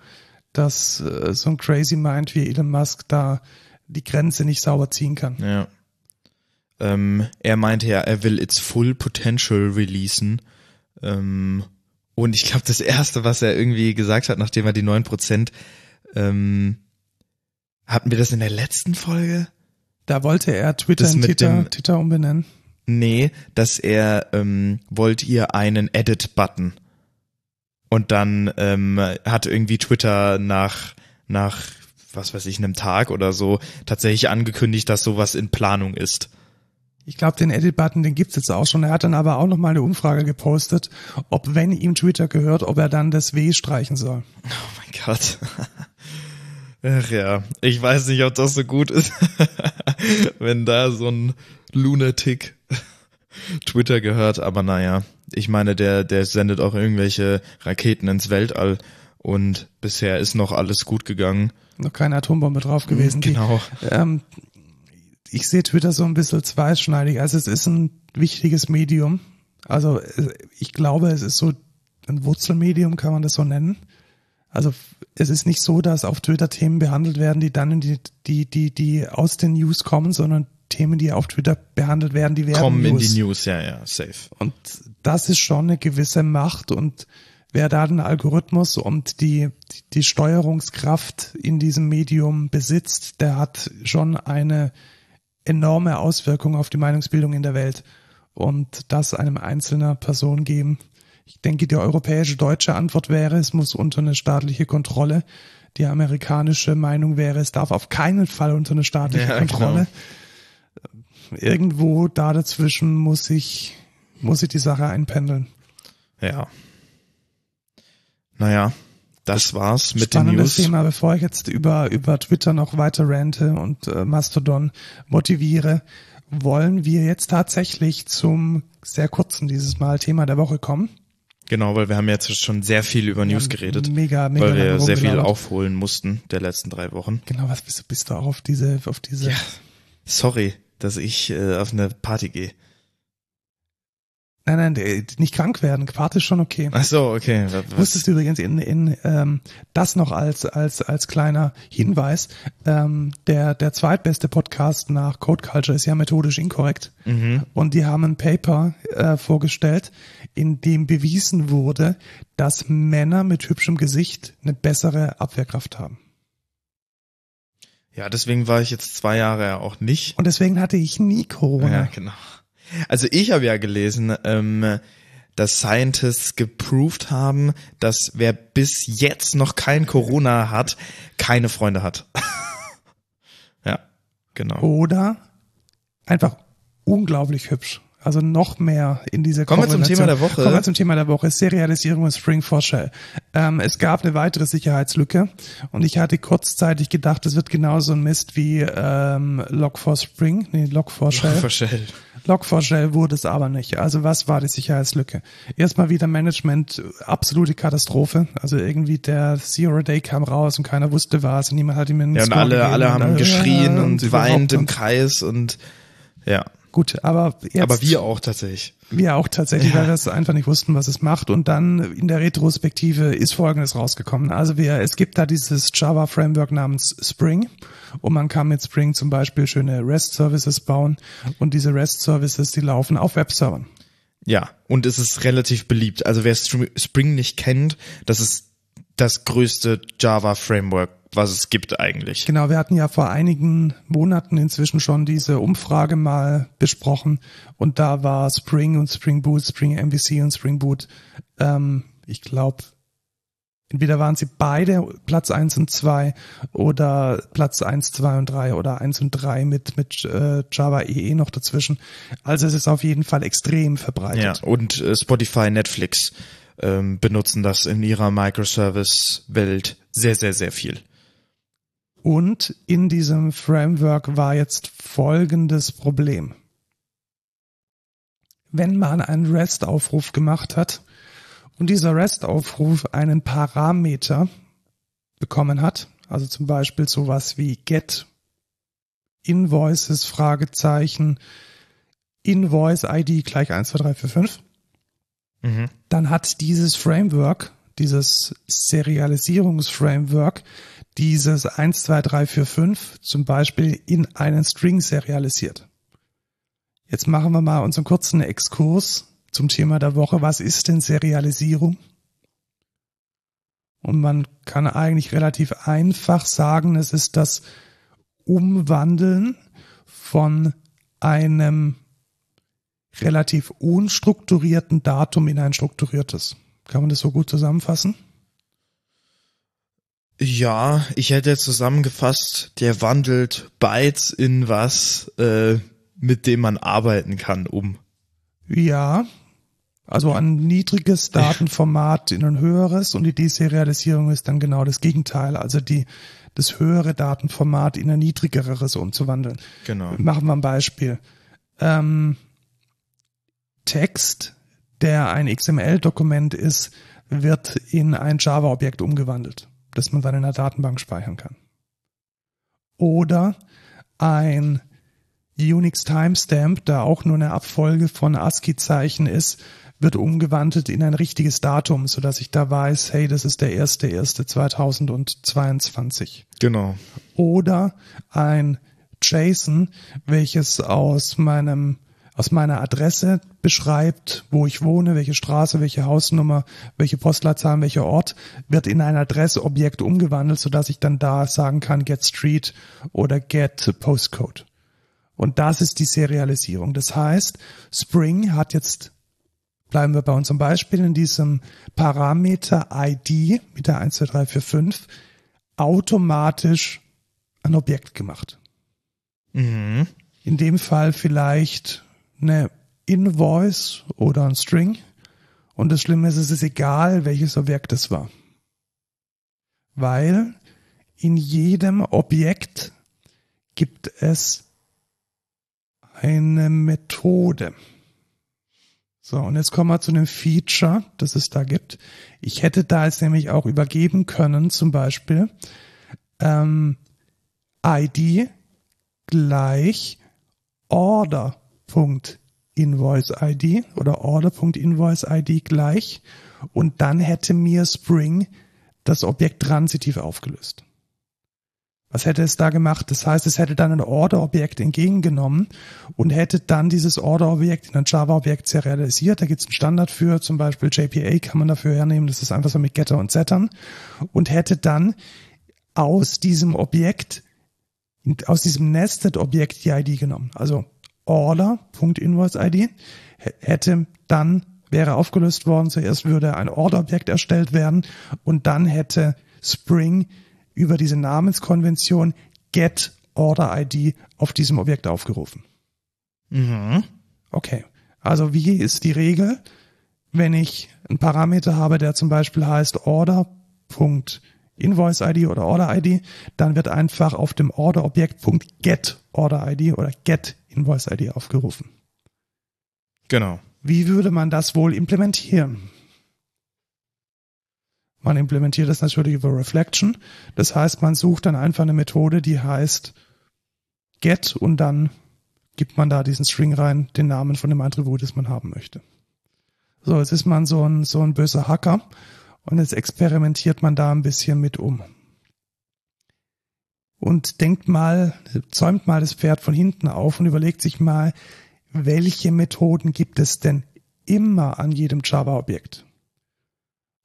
dass äh, so ein Crazy Mind wie Elon Musk da die Grenze nicht sauber ziehen kann. Ja. Ähm, er meinte ja, er will its full potential releasen. Ähm, und ich glaube, das erste, was er irgendwie gesagt hat, nachdem er die 9%, ähm, hatten wir das in der letzten Folge? Da wollte er Twitter Das in Twitter, dem- Twitter umbenennen. Nee, dass er ähm, wollt ihr einen Edit-Button. Und dann ähm, hat irgendwie Twitter nach, nach, was weiß ich, einem Tag oder so tatsächlich angekündigt, dass sowas in Planung ist. Ich glaube, den Edit-Button, den gibt's jetzt auch schon. Er hat dann aber auch noch mal eine Umfrage gepostet, ob wenn ihm Twitter gehört, ob er dann das W streichen soll. Oh mein Gott. (laughs) Ach ja, ich weiß nicht, ob das so gut ist, (laughs) wenn da so ein Lunatic (laughs) Twitter gehört, aber naja, ich meine, der, der sendet auch irgendwelche Raketen ins Weltall und bisher ist noch alles gut gegangen. Noch keine Atombombe drauf gewesen. Die, Genau. ähm, ich sehe Twitter so ein bisschen zweischneidig. Also es ist ein wichtiges Medium. Also äh, ich glaube, es ist so ein Wurzelmedium, kann man das so nennen. Also es ist nicht so, dass auf Twitter Themen behandelt werden, die dann in die, die, die, die aus den News kommen, sondern Themen, die auf Twitter behandelt werden, die werden Kommen in News. die News, ja, ja, safe. Und das ist schon eine gewisse Macht und wer da den Algorithmus und die, die Steuerungskraft in diesem Medium besitzt, der hat schon eine enorme Auswirkung auf die Meinungsbildung in der Welt. Und das einem einzelner Person geben. Ich denke, die europäische deutsche Antwort wäre, es muss unter eine staatliche Kontrolle. Die amerikanische Meinung wäre, es darf auf keinen Fall unter eine staatliche Ja, Kontrolle. Irgendwo da dazwischen muss ich, muss ich die Sache einpendeln. Ja. Naja, das war's mit den Spannendes News. Thema, bevor ich jetzt über, über Twitter noch weiter rante und äh, Mastodon motiviere, wollen wir jetzt tatsächlich zum sehr kurzen dieses Mal Thema der Woche kommen. Genau, weil wir haben jetzt schon sehr viel über News geredet, Mega, mega weil wir sehr viel aufholen mussten der letzten drei Wochen. Genau, was bist du, bist du auch auf diese, auf diese, Ja. Sorry, dass ich äh, auf eine Party gehe. Nein, nein, der- nicht krank werden. Quart ist schon okay. Ach so, okay. Was, Wusstest du übrigens in, in ähm, das noch als als als kleiner Hinweis: ähm, der der zweitbeste Podcast nach Code Culture ist ja methodisch inkorrekt und die haben ein Paper äh, vorgestellt, in dem bewiesen wurde, dass Männer mit hübschem Gesicht eine bessere Abwehrkraft haben. ja, deswegen war ich jetzt zwei Jahre ja auch nicht. Und deswegen hatte ich nie Corona. Ja, genau. Also ich habe ja gelesen, ähm, dass Scientists geproved haben, dass wer bis jetzt noch kein Corona hat, keine Freunde hat. (laughs) ja, genau. Oder einfach unglaublich hübsch. Also noch mehr in diese Kommen wir zum. Thema der Woche. Kommen wir zum Thema der Woche. Serialisierung und Spring for Shell. Ähm, es gab eine weitere Sicherheitslücke und ich hatte kurzzeitig gedacht, es wird genauso ein Mist wie ähm, Log for Spring, nee, Log for Shell. Verschell. Log4Shell wurde es aber nicht. Also was war die Sicherheitslücke? Erstmal wieder Management, absolute Katastrophe. Also irgendwie der Zero Day kam raus und keiner wusste was und niemand hat ihm einen Ja, und Score alle, alle und, haben äh, geschrien und überhaupt weint im und- Kreis und ja. Gut, aber jetzt, Aber wir auch tatsächlich. wir auch tatsächlich, Ja. weil wir es einfach nicht wussten, was es macht. Und dann in der Retrospektive ist Folgendes rausgekommen. Also wir, es gibt da dieses Java Framework namens Spring und man kann mit Spring zum Beispiel schöne REST Services bauen und diese REST Services, die laufen auf Webservern. Ja, und es ist relativ beliebt. Also wer Spring nicht kennt, das ist das größte Java-Framework, was es gibt eigentlich. Genau, wir hatten ja vor einigen Monaten inzwischen schon diese Umfrage mal besprochen und da war Spring und Spring Boot, Spring MVC und Spring Boot, ähm, ich glaube, entweder waren sie beide Platz eins und zwei oder Platz eins, zwei und drei oder eins und drei mit, mit äh, Java EE noch dazwischen. Also es ist auf jeden Fall extrem Ja, verbreitet. und äh, Spotify, Netflix ähm, benutzen das in ihrer Microservice-Welt sehr, sehr, sehr viel. Und in diesem Framework war jetzt folgendes Problem. Wenn man einen REST-Aufruf gemacht hat und dieser REST-Aufruf einen Parameter bekommen hat, also zum Beispiel sowas wie get invoices Fragezeichen invoice ID gleich 1, 2, 3, 4, 5, Mhm. dann hat dieses Framework, dieses Serialisierungsframework, dieses 1, 2, 3, 4, 5 zum Beispiel in einen String serialisiert. Jetzt machen wir mal unseren kurzen Exkurs zum Thema der Woche. Was ist denn Serialisierung? Und man kann eigentlich relativ einfach sagen, es ist das Umwandeln von einem relativ unstrukturierten Datum in ein strukturiertes. Kann man das so gut zusammenfassen? Ja, ich hätte zusammengefasst, der wandelt Bytes in was, äh, mit dem man arbeiten kann, um. Ja. Also ein niedriges Datenformat in ein höheres und die Deserialisierung ist dann genau das Gegenteil. Also die, das höhere Datenformat in ein niedrigeres umzuwandeln. Genau. Machen wir ein Beispiel. Ähm, Text, der ein XML-Dokument ist, wird in ein Java-Objekt umgewandelt, das man dann in der Datenbank speichern kann. Oder ein Unix Timestamp, da auch nur eine Abfolge von ASCII-Zeichen ist, wird umgewandelt in ein richtiges Datum, so dass ich da weiß, hey, das ist der erste, erste 2022 Genau. oder ein JSON, welches aus meinem aus meiner Adresse beschreibt, wo ich wohne, welche Straße, welche Hausnummer, welche Postleitzahl, welcher Ort, wird in ein Adresseobjekt umgewandelt, sodass ich dann da sagen kann get street oder get postcode. Und das ist die Serialisierung. Das heißt, Spring hat jetzt, bleiben wir bei unserem Beispiel, in diesem Parameter ID mit der 1, 2, 3, 4, 5 automatisch ein Objekt gemacht. Mhm. In dem Fall vielleicht eine Invoice oder ein String. Und das Schlimme ist, es ist egal, welches Objekt es war. Weil in jedem Objekt gibt es eine Methode. So, und jetzt kommen wir zu einem Feature, das es da gibt. Ich hätte da jetzt nämlich auch übergeben können, zum Beispiel ähm, ID gleich order.id. Invoice-ID oder Order.Invoice-ID gleich und dann hätte mir Spring das Objekt transitiv aufgelöst. Was hätte es da gemacht? Das heißt, es hätte dann ein Order-Objekt entgegengenommen und hätte dann dieses Order-Objekt in ein Java-Objekt serialisiert. Da gibt es einen Standard für, zum Beispiel JPA kann man dafür hernehmen. Das ist einfach so mit Getter und Settern. Und hätte dann aus diesem Objekt, aus diesem Nested-Objekt die ID genommen. Also Order.InvoiceID hätte dann, wäre aufgelöst worden. Zuerst würde ein Order-Objekt erstellt werden und dann hätte Spring über diese Namenskonvention get Order ID auf diesem Objekt aufgerufen. Mhm. Okay. Also wie ist die Regel? Wenn ich einen Parameter habe, der zum Beispiel heißt order.invoice-ID oder Order-ID, dann wird einfach auf dem Order-Objekt .get Order-ID oder get Invoice-ID aufgerufen. Genau. Wie würde man das wohl implementieren? Man implementiert das natürlich über Reflection. Das heißt, man sucht dann einfach eine Methode, die heißt get und dann gibt man da diesen String rein, den Namen von dem Attribut, das man haben möchte. So, jetzt ist man so ein, so ein böser Hacker und jetzt experimentiert man da ein bisschen mit um. Und denkt mal, zäumt mal das Pferd von hinten auf und überlegt sich mal, welche Methoden gibt es denn immer an jedem Java-Objekt?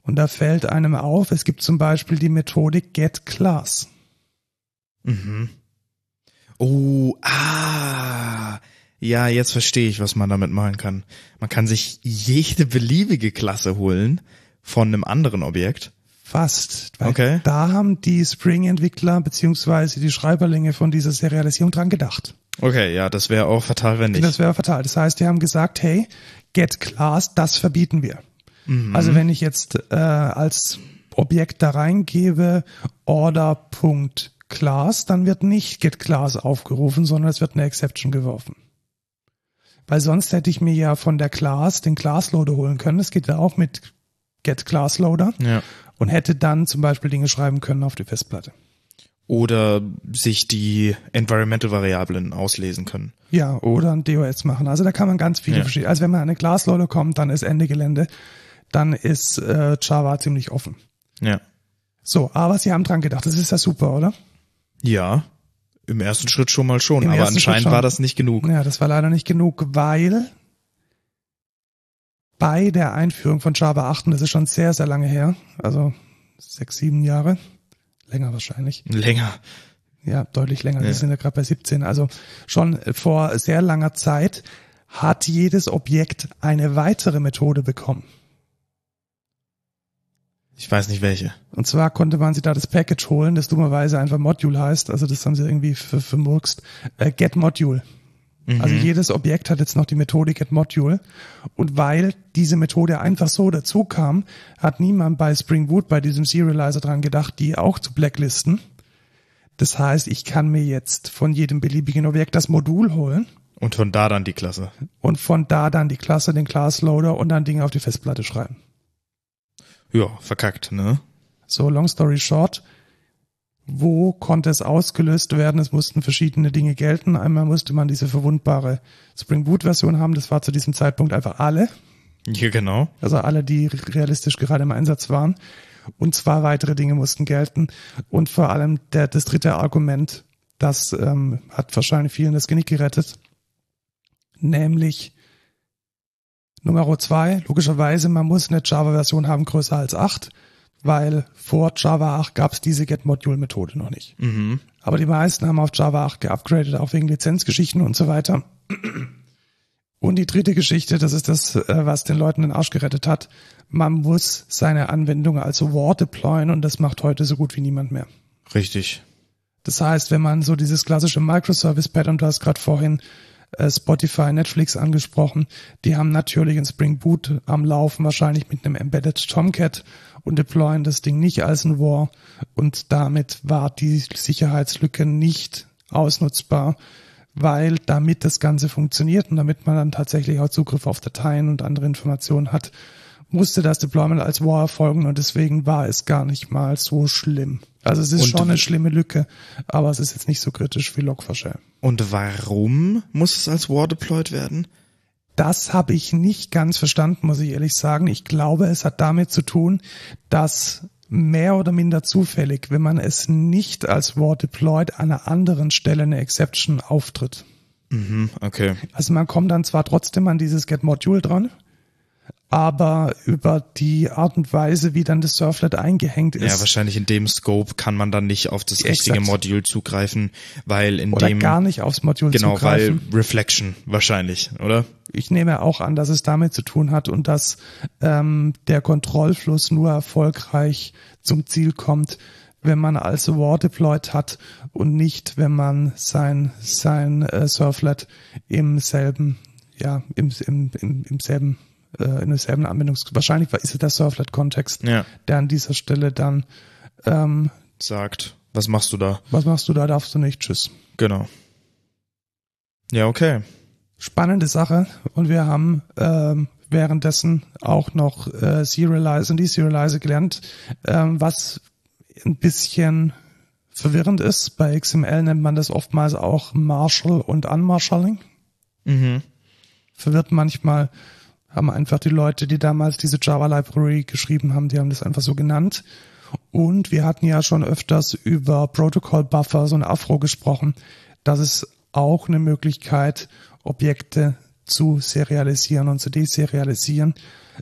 Und da fällt einem auf, es gibt zum Beispiel die Methodik getClass. Mhm. Oh, ah. Ja, jetzt verstehe ich, was man damit machen kann. Man kann sich jede beliebige Klasse holen von einem anderen Objekt. Fast. Okay. Da haben die Spring-Entwickler beziehungsweise die Schreiberlinge von dieser Serialisierung dran gedacht. Okay, ja, das wäre auch fatal, wenn nicht. Das wäre fatal. Das heißt, die haben gesagt, hey, getClass, das verbieten wir. Mhm. Also wenn ich jetzt äh, als Objekt da reingebe order.class, dann wird nicht getClass aufgerufen, sondern es wird eine Exception geworfen. Weil sonst hätte ich mir ja von der Class den Class-Loader holen können. Das geht ja auch mit getClass-Loader ja. und hätte dann zum Beispiel Dinge schreiben können auf die Festplatte. Oder sich die Environmental-Variablen auslesen können. Ja, oder ein DOS machen. Also da kann man ganz viele Ja. verschiedene. Also wenn man an eine Class-Loader kommt, dann ist Ende Gelände. Dann ist äh, Java ziemlich offen. Ja. So, aber sie haben dran gedacht. Das ist ja super, oder? Ja. Im ersten Schritt schon mal schon, Im aber anscheinend schon. war das nicht genug. Ja, das war leider nicht genug, weil bei der Einführung von Java 8, und das ist schon sehr, sehr lange her, also sechs, sieben Jahre, länger wahrscheinlich, Länger. ja, deutlich länger, Ja. wir sind ja gerade bei 17, also schon vor sehr langer Zeit hat jedes Objekt eine weitere Methode bekommen. Ich weiß nicht welche. Und zwar konnte man sich da das Package holen, das dummerweise einfach Module heißt, also das haben sie irgendwie ver- vermurkst, äh, Get Module. Mhm. Also jedes Objekt hat jetzt noch die Methode getModule. Und weil diese Methode einfach so dazu kam, hat niemand bei Spring Boot, bei diesem Serializer dran gedacht, die auch zu blacklisten. Das heißt, ich kann mir jetzt von jedem beliebigen Objekt das Modul holen Und von da dann die Klasse. und von da dann die Klasse, den Class Loader und dann Dinge auf die Festplatte schreiben. Ja, verkackt, ne? So, long story short. Wo konnte es ausgelöst werden? Es mussten verschiedene Dinge gelten. Einmal musste man diese verwundbare Spring Boot Version haben. Das war zu diesem Zeitpunkt einfach alle. Ja, genau. Also alle, die realistisch gerade im Einsatz waren. Und zwei weitere Dinge mussten gelten. Und vor allem der, das dritte Argument, das ähm, hat wahrscheinlich vielen das Genick gerettet. Nämlich Nummer zwei, logischerweise, man muss eine Java-Version haben größer als acht, weil vor Java 8 gab es diese Get-Module-Methode noch nicht. Mhm. Aber die meisten haben auf Java 8 geupgradet, auch wegen Lizenzgeschichten und so weiter. Und die dritte Geschichte, das ist das, äh, was den Leuten den Arsch gerettet hat. Man muss seine Anwendung also War deployen und das macht heute so gut wie niemand mehr. Richtig. Das heißt, wenn man so dieses klassische Microservice-Pattern, du hast gerade vorhin äh, Spotify, Netflix angesprochen, die haben natürlich ein Spring Boot am Laufen, wahrscheinlich mit einem Embedded Tomcat und deployen das Ding nicht als ein War und damit war die Sicherheitslücke nicht ausnutzbar, weil damit das Ganze funktioniert und damit man dann tatsächlich auch Zugriff auf Dateien und andere Informationen hat, musste das Deployment als War erfolgen und deswegen war es gar nicht mal so schlimm. Also es ist Und schon eine schlimme Lücke, aber es ist jetzt nicht so kritisch wie Log4Shell. Und warum muss es als War deployed werden? Das habe ich nicht ganz verstanden, muss ich ehrlich sagen. Ich glaube, es hat damit zu tun, dass mehr oder minder zufällig, wenn man es nicht als Wort deployed, an einer anderen Stelle eine Exception auftritt. Mhm, okay. Also man kommt dann zwar trotzdem an dieses Get Module dran, aber über die Art und Weise, wie dann das Surflet eingehängt ist. Ja, wahrscheinlich in dem Scope kann man dann nicht auf das Exakt. richtige Modul zugreifen, weil in oder dem gar nicht aufs Modul genau, zugreifen. weil Reflection wahrscheinlich, oder? ich nehme auch an, dass es damit zu tun hat und dass ähm, der Kontrollfluss nur erfolgreich zum Ziel kommt, wenn man also War deployed hat und nicht, wenn man sein sein äh, Surflet im selben ja im im im, im selben äh, in derselben Anwendungs wahrscheinlich ist es der Surflet-Kontext, Ja. der an dieser Stelle dann ähm, Sagt, was machst du da? was machst du da, darfst du nicht, tschüss. Genau. Ja, okay. spannende Sache und wir haben ähm, währenddessen auch noch äh, Serialize und Deserialize gelernt, ähm, was ein bisschen verwirrend ist. Bei XML nennt man das oftmals auch Marshall und Unmarshalling. Mhm. Verwirrt manchmal, haben einfach die Leute, die damals diese Java Library geschrieben haben, die haben das einfach so genannt. Und wir hatten ja schon öfters über Protocol Buffers und Afro gesprochen. Das ist auch eine Möglichkeit, Objekte zu serialisieren und zu deserialisieren.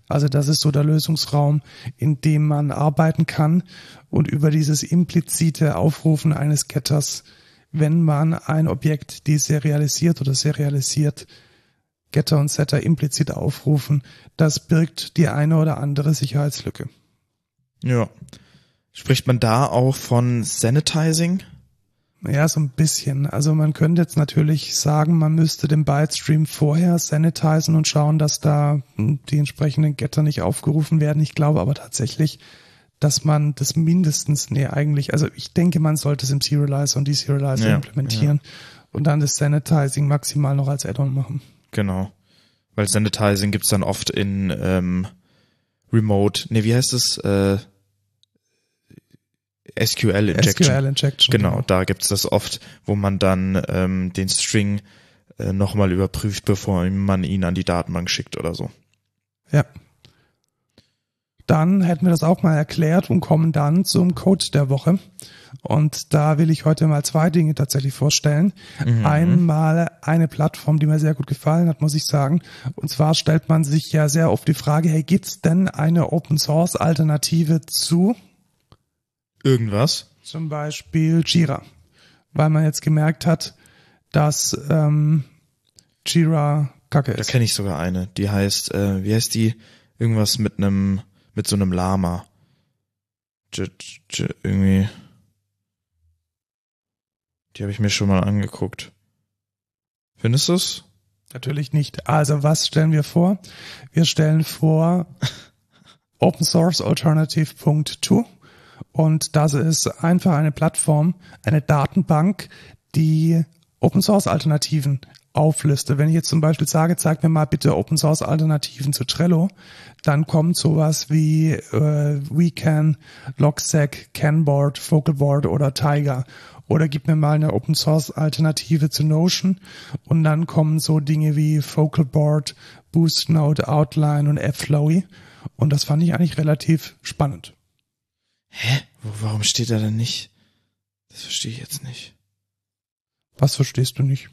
Also das ist so der Lösungsraum, in dem man arbeiten kann und über dieses implizite Aufrufen eines Getters, wenn man ein Objekt deserialisiert oder serialisiert, Getter und Setter implizit aufrufen, das birgt die eine oder andere Sicherheitslücke. Ja. Spricht man da auch von Sanitizing? Ja, so ein bisschen. Also man könnte jetzt natürlich sagen, man müsste den Byte-Stream vorher sanitizen und schauen, dass da hm, die entsprechenden Getter nicht aufgerufen werden. Ich glaube aber tatsächlich, dass man das mindestens, nee, eigentlich, also ich denke, man sollte es im Serializer und Deserializer Ja, implementieren und dann das Sanitizing maximal noch als Add-on machen. Genau. Weil Sanitizing gibt's dann oft in ähm, Remote, nee, wie heißt es? Äh, SQL Injection. SQL Injection. Genau, da gibt's das oft, wo man dann ähm, den String äh, nochmal überprüft, bevor man ihn an die Datenbank schickt oder so. Ja. Dann hätten wir das auch mal erklärt und kommen dann zum Code der Woche. Und da will ich heute mal zwei Dinge tatsächlich vorstellen. Mhm. Einmal eine Plattform, die mir sehr gut gefallen hat, muss ich sagen. Und zwar stellt man sich ja sehr oft die Frage, hey, gibt's denn eine Open Source Alternative zu Irgendwas? zum Beispiel Jira? Weil man jetzt gemerkt hat, dass ähm, Jira kacke Da ist. kenne ich sogar eine. Die heißt, äh, wie heißt die? Irgendwas mit einem, mit so einem Lama. J, J, irgendwie. Die habe ich mir schon mal angeguckt. Findest du's? Natürlich nicht. Also was stellen wir vor? Wir stellen vor (laughs) Open Source Alternative Punkt 2 und das ist einfach eine Plattform, eine Datenbank, die Open Source Alternativen auflistet. Wenn ich jetzt zum Beispiel sage, zeig mir mal bitte Open Source Alternativen zu Trello, dann kommt sowas wie äh, WeCan, Logstack, Canboard, Focalboard oder Tiger. Oder gib mir mal eine Open Source Alternative zu Notion und dann kommen so Dinge wie Focalboard, BoostNode, Outline und Flowy. Und das fand ich eigentlich relativ spannend. Hä? Warum steht da denn nicht? Das verstehe ich jetzt nicht. Was verstehst du nicht?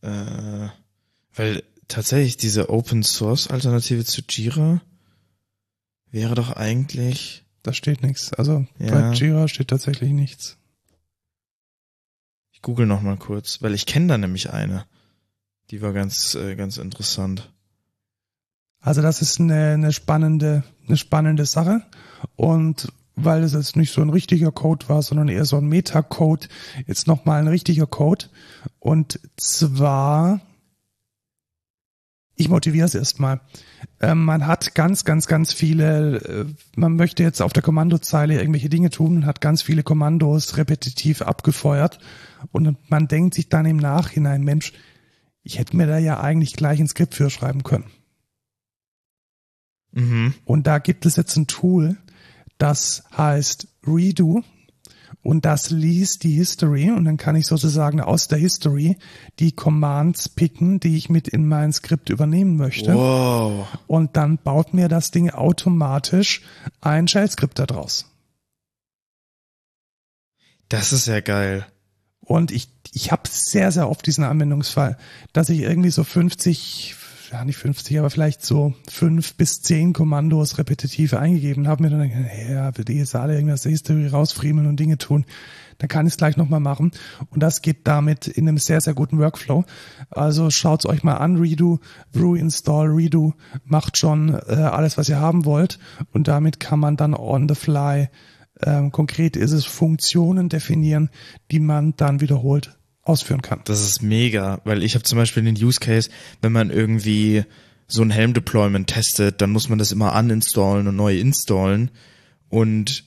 Äh, weil tatsächlich diese Open Source Alternative zu Jira wäre doch eigentlich. Da steht nichts. Also Ja. bei Jira steht tatsächlich nichts. Ich google noch mal kurz, weil ich kenne da nämlich eine. Die war ganz, äh, ganz interessant. Also das ist eine, eine spannende, eine spannende Sache. Und weil es jetzt nicht so ein richtiger Code war, sondern eher so ein Metacode, jetzt nochmal ein richtiger Code. Und zwar, ich motiviere es erstmal. Ähm, man hat ganz, ganz, ganz viele, äh, man möchte jetzt auf der Kommandozeile irgendwelche Dinge tun und hat ganz viele Kommandos repetitiv abgefeuert. Und man denkt sich dann im Nachhinein, Mensch, ich hätte mir da ja eigentlich gleich ein Skript für schreiben können. Mhm. Und da gibt es jetzt ein Tool, das heißt Redo. Und das liest die History und dann kann ich sozusagen aus der History die Commands picken, die ich mit in mein Skript übernehmen möchte. Wow. Und dann baut mir das Ding automatisch ein Shell-Skript daraus. Das ist ja geil. Und ich, ich habe sehr, sehr oft diesen Anwendungsfall, dass ich irgendwie so 50, ja nicht 50, aber vielleicht so fünf bis zehn Kommandos repetitiv eingegeben habe, mir dann gedacht, ja, die jetzt alle irgendwas History rausfriemeln und Dinge tun, dann kann ich es gleich nochmal machen. Und das geht damit in einem sehr, sehr guten Workflow. Also schaut's euch mal an, Redo, Brew, Install, Redo, macht schon äh, alles, was ihr haben wollt. Und damit kann man dann on the fly ähm, konkret ist es Funktionen definieren, die man dann wiederholt ausführen kann. Das ist mega, weil ich habe zum Beispiel den Use Case, wenn man irgendwie so ein Helm-Deployment testet, dann muss man das immer uninstallen und neu installen. Und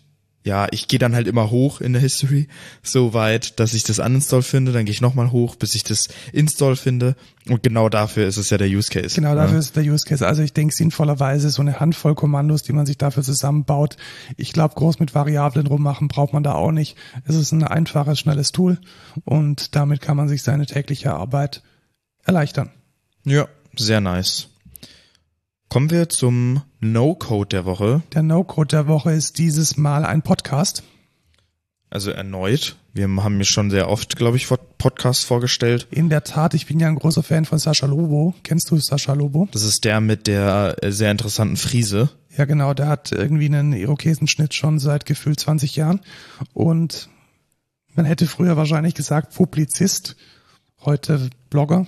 ja, ich gehe dann halt immer hoch in der History, so weit, dass ich das uninstall finde, dann gehe ich nochmal hoch, bis ich das install finde. Und genau dafür ist es ja der Use Case. Genau dafür ja. ist der Use Case. Also ich denke sinnvollerweise so eine Handvoll Kommandos, die man sich dafür zusammenbaut. Ich glaube, groß mit Variablen rummachen braucht man da auch nicht. Es ist ein einfaches, schnelles Tool und damit kann man sich seine tägliche Arbeit erleichtern. Ja, sehr nice. Kommen wir zum No-Code der Woche. Der No-Code der Woche ist dieses Mal ein Podcast. Also erneut. Wir haben mir schon sehr oft, glaube ich, Podcasts vorgestellt. In der Tat, ich bin ja ein großer Fan von Sascha Lobo. Kennst du Sascha Lobo? Das ist der mit der äh, sehr interessanten Friese. Ja, genau. Der hat irgendwie einen Irokesenschnitt schon seit gefühlt 20 Jahren. Und man hätte früher wahrscheinlich gesagt Publizist, heute Blogger.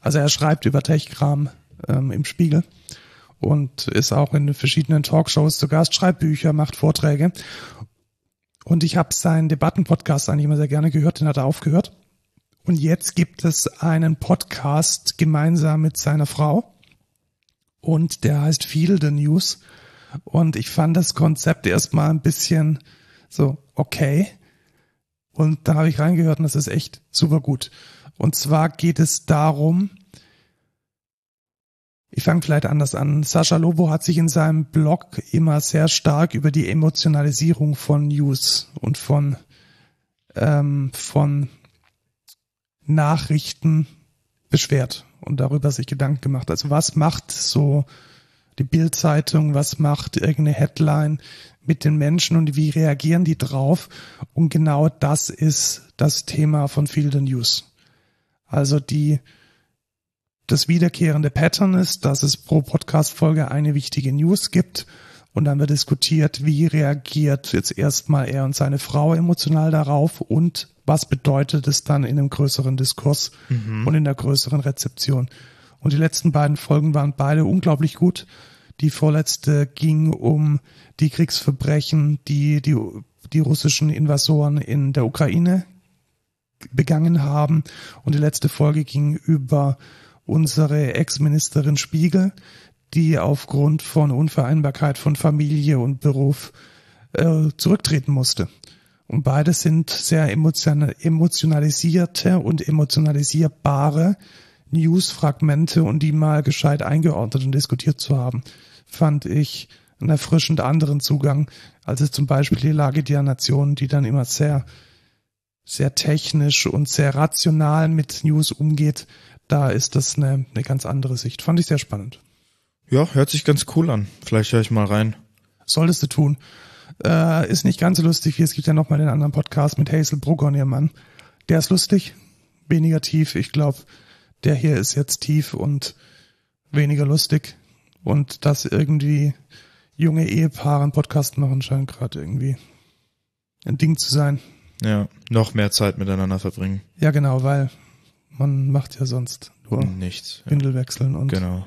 Also er schreibt über Techkram, ähm, im Spiegel und ist auch in verschiedenen Talkshows zu Gast, schreibt Bücher, macht Vorträge. Und ich habe seinen Debattenpodcast eigentlich immer sehr gerne gehört, den hat er aufgehört. Und jetzt gibt es einen Podcast gemeinsam mit seiner Frau und der heißt Feel the News. Und ich fand das Konzept erstmal ein bisschen so okay. Und dann habe ich reingehört und das ist echt super gut. Und zwar geht es darum, ich fange vielleicht anders an. Sascha Lobo hat sich in seinem Blog immer sehr stark über die Emotionalisierung von News und von, ähm, von Nachrichten beschwert und darüber sich Gedanken gemacht. Also was macht so die Bildzeitung, was macht irgendeine Headline mit den Menschen und wie reagieren die drauf? Und genau das ist das Thema von Field News. Also die das wiederkehrende Pattern ist, dass es pro Podcast-Folge eine wichtige News gibt und dann wird diskutiert, wie reagiert jetzt erstmal er und seine Frau emotional darauf und was bedeutet es dann in einem größeren Diskurs mhm. und in der größeren Rezeption. Und die letzten beiden Folgen waren beide unglaublich gut. Die vorletzte ging um die Kriegsverbrechen, die die, die russischen Invasoren in der Ukraine begangen haben. Und die letzte Folge ging über unsere Ex-Ministerin Spiegel, die aufgrund von Unvereinbarkeit von Familie und Beruf äh, zurücktreten musste. Und beide sind sehr emotionalisierte und emotionalisierbare Newsfragmente und die mal gescheit eingeordnet und diskutiert zu haben, fand ich einen erfrischend anderen Zugang, als es zum Beispiel die Lage der Nation, die dann immer sehr, sehr technisch und sehr rational mit News umgeht, da ist das eine, eine ganz andere Sicht. Fand ich sehr spannend. Ja, hört sich ganz cool an. Vielleicht höre ich mal rein. Solltest du tun. Äh, ist nicht ganz so lustig es gibt ja noch mal den anderen Podcast mit Hazel Brugger und ihrem Mann. Der ist lustig, weniger tief. Ich glaube, der hier ist jetzt tief und weniger lustig. Und dass irgendwie junge Ehepaare einen Podcast machen, scheint gerade irgendwie ein Ding zu sein. Ja, noch mehr Zeit miteinander verbringen. Ja, genau, weil man macht ja sonst nur nichts. Windel ja. wechseln und genau.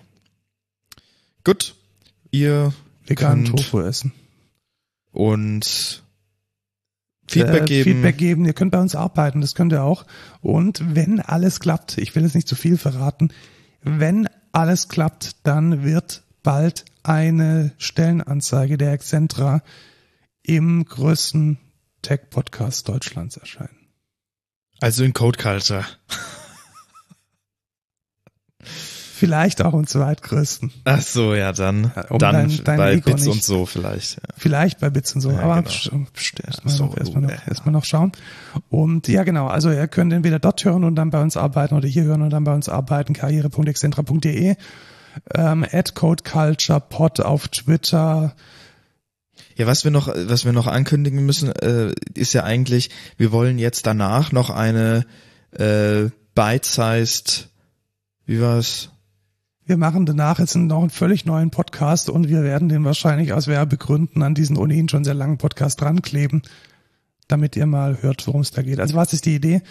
Gut, ihr veganen Tofu essen und Feedback äh, geben. Feedback geben. Ihr könnt bei uns arbeiten, das könnt ihr auch. Und wenn alles klappt, ich will jetzt nicht zu viel verraten, wenn alles klappt, dann wird bald eine Stellenanzeige der Excentra im größten Tech-Podcast Deutschlands erscheinen. Also in Code Culture. Vielleicht auch im zweitgrößten. Ach so, ja, dann, um dann dein- dein bei Ego Bits nicht- und so vielleicht. Ja. Vielleicht bei Bits und so, Ja, aber genau. erstmal so, noch, erstmal noch, äh, erstmal noch schauen. Und ja, genau, also ihr könnt entweder dort hören und dann bei uns arbeiten oder hier hören und dann bei uns arbeiten, karriere.excentra.de, ähm, codeculturepod auf Twitter, Ja, was wir noch, was wir noch ankündigen müssen, äh, ist ja eigentlich, wir wollen jetzt danach noch eine äh, bite-sized, wie war's? Wir machen danach jetzt noch einen völlig neuen Podcast und wir werden den wahrscheinlich aus Werbegründen an diesen ohnehin schon sehr langen Podcast drankleben, damit ihr mal hört, worum es da geht. Also was ist die Idee?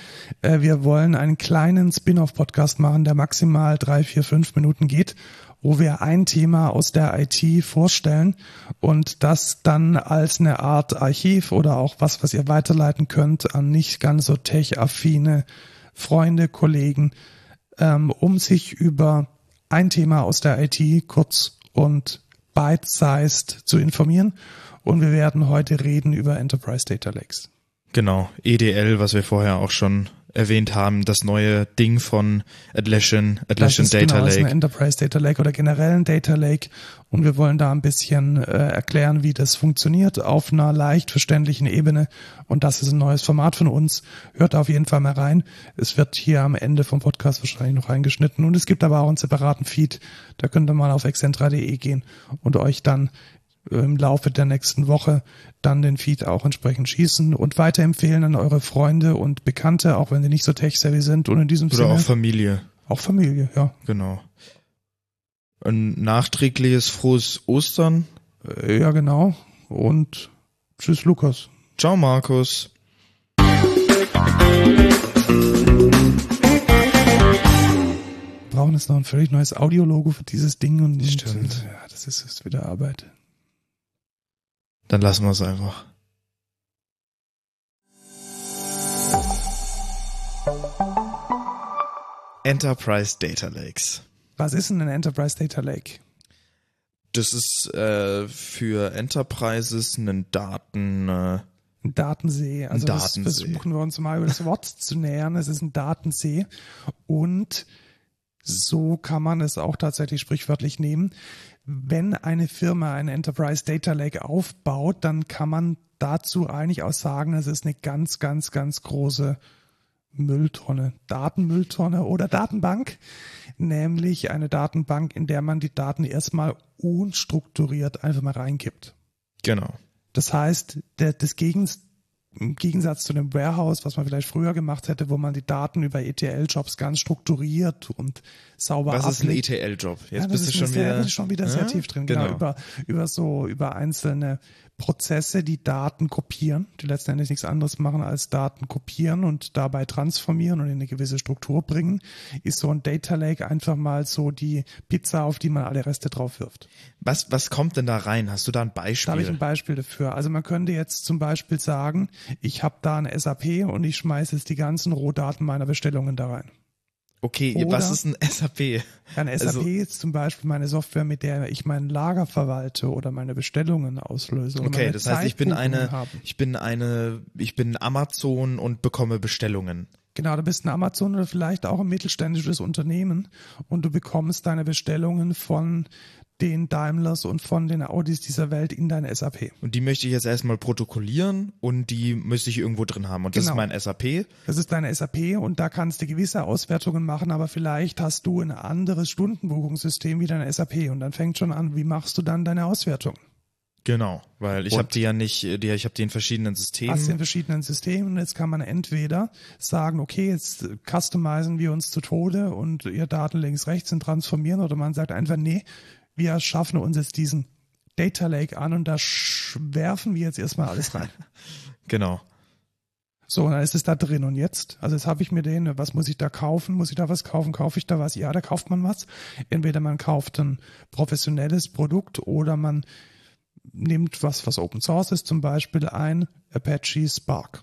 Äh, Wir wollen einen kleinen Spin-off-Podcast machen, der maximal drei, vier, fünf Minuten geht, wo wir ein Thema aus der IT vorstellen und das dann als eine Art Archiv oder auch was, was ihr weiterleiten könnt an nicht ganz so tech-affine Freunde, Kollegen, ähm, um sich über ein Thema aus der IT kurz und bite-sized zu informieren. Und wir werden heute reden über Enterprise Data Lakes. Genau, EDL, was wir vorher auch schon erwähnt haben, das neue Ding von Atlassian, Atlassian Data genau, das ist ein Lake. Enterprise Data Lake oder generell ein Data Lake. Und wir wollen da ein bisschen äh, erklären, wie das funktioniert auf einer leicht verständlichen Ebene. Und das ist ein neues Format von uns. Hört auf jeden Fall mal rein. Es wird hier am Ende vom Podcast wahrscheinlich noch reingeschnitten. Und es gibt aber auch einen separaten Feed. Da könnt ihr mal auf excentra.de gehen und euch dann im Laufe der nächsten Woche dann den Feed auch entsprechend schießen und weiterempfehlen an eure Freunde und Bekannte, auch wenn sie nicht so tech-savvy sind. Und in diesem Oder Sinne auch Familie, auch Familie, ja. genau. Ein nachträgliches frohes Ostern. Äh, Ja, genau. Und tschüss, Lukas. Ciao, Markus. Wir brauchen jetzt noch ein völlig neues Audiologo für dieses Ding und Stimmt. Und, ja, das ist jetzt wieder Arbeit. Dann lassen wir es einfach. Enterprise Data Lakes. Was ist denn ein Enterprise Data Lake? Das ist äh, für Enterprises ein Daten. Äh, Ein Datensee. Also Ein das Datensee. versuchen wir uns mal über das Wort (laughs) zu nähern. Es ist ein Datensee und so kann man es auch tatsächlich sprichwörtlich nehmen. Wenn eine Firma ein Enterprise Data Lake aufbaut, dann kann man dazu eigentlich auch sagen, es ist eine ganz, ganz, ganz große Mülltonne, Datenmülltonne oder Datenbank, nämlich eine Datenbank, in der man die Daten erstmal unstrukturiert einfach mal reingibt. genau. Das heißt, der, das Gegens, im Gegensatz zu dem Warehouse, was man vielleicht früher gemacht hätte, wo man die Daten über ETL-Jobs ganz strukturiert und sauber Was ist ein ablegt. ETL-Job? Jetzt Ja, bist du schon wieder. schon wieder sehr tief drin. Genau. Genau. über, über so, über einzelne Prozesse, die Daten kopieren, die letzten Endes nichts anderes machen als Daten kopieren und dabei transformieren und in eine gewisse Struktur bringen, ist so ein Data Lake einfach mal so die Pizza, auf die man alle Reste drauf wirft. Was, was kommt denn da rein? Hast du da ein Da habe ich ein Beispiel? Beispiel dafür. Also man könnte jetzt zum Beispiel sagen, ich habe da ein SAP und ich schmeiße jetzt die ganzen Rohdaten meiner Bestellungen da rein. Okay, Oder- was ist ein SAP? Ein SAP Also- ist zum Beispiel meine Software, mit der ich mein Lager verwalte oder meine Bestellungen auslöse. Okay, das heißt, ich bin eine, habe. ich bin eine, ich bin Amazon und bekomme Bestellungen. Genau, du bist ein Amazon oder vielleicht auch ein mittelständisches Unternehmen und du bekommst deine Bestellungen von den Daimlers und von den Audis dieser Welt in dein SAP. Und die möchte ich jetzt erstmal protokollieren und die müsste ich irgendwo drin haben. Und das Genau. ist mein SAP. Das ist deine SAP und da kannst du gewisse Auswertungen machen, aber vielleicht hast du ein anderes Stundenbuchungssystem wie dein SAP und dann fängt schon an, wie machst du dann deine Auswertung? Genau, weil ich Und- habe die ja nicht, die, ich habe die in verschiedenen Systemen. Hast du in verschiedenen Systemen und jetzt kann man entweder sagen, okay, jetzt customizen wir uns zu Tode und ihr Daten links, rechts sind transformieren oder man sagt einfach, nee, wir schaffen uns jetzt diesen Data Lake an und da werfen wir jetzt erstmal alles rein. (laughs) Genau. So, und dann ist es da drin. Und jetzt, also jetzt habe ich mir den, was muss ich da kaufen? Muss ich da was kaufen? Kaufe ich da was? Ja, da kauft man was. Entweder man kauft ein professionelles Produkt oder man nimmt was, was Open Source ist, zum Beispiel ein Apache Spark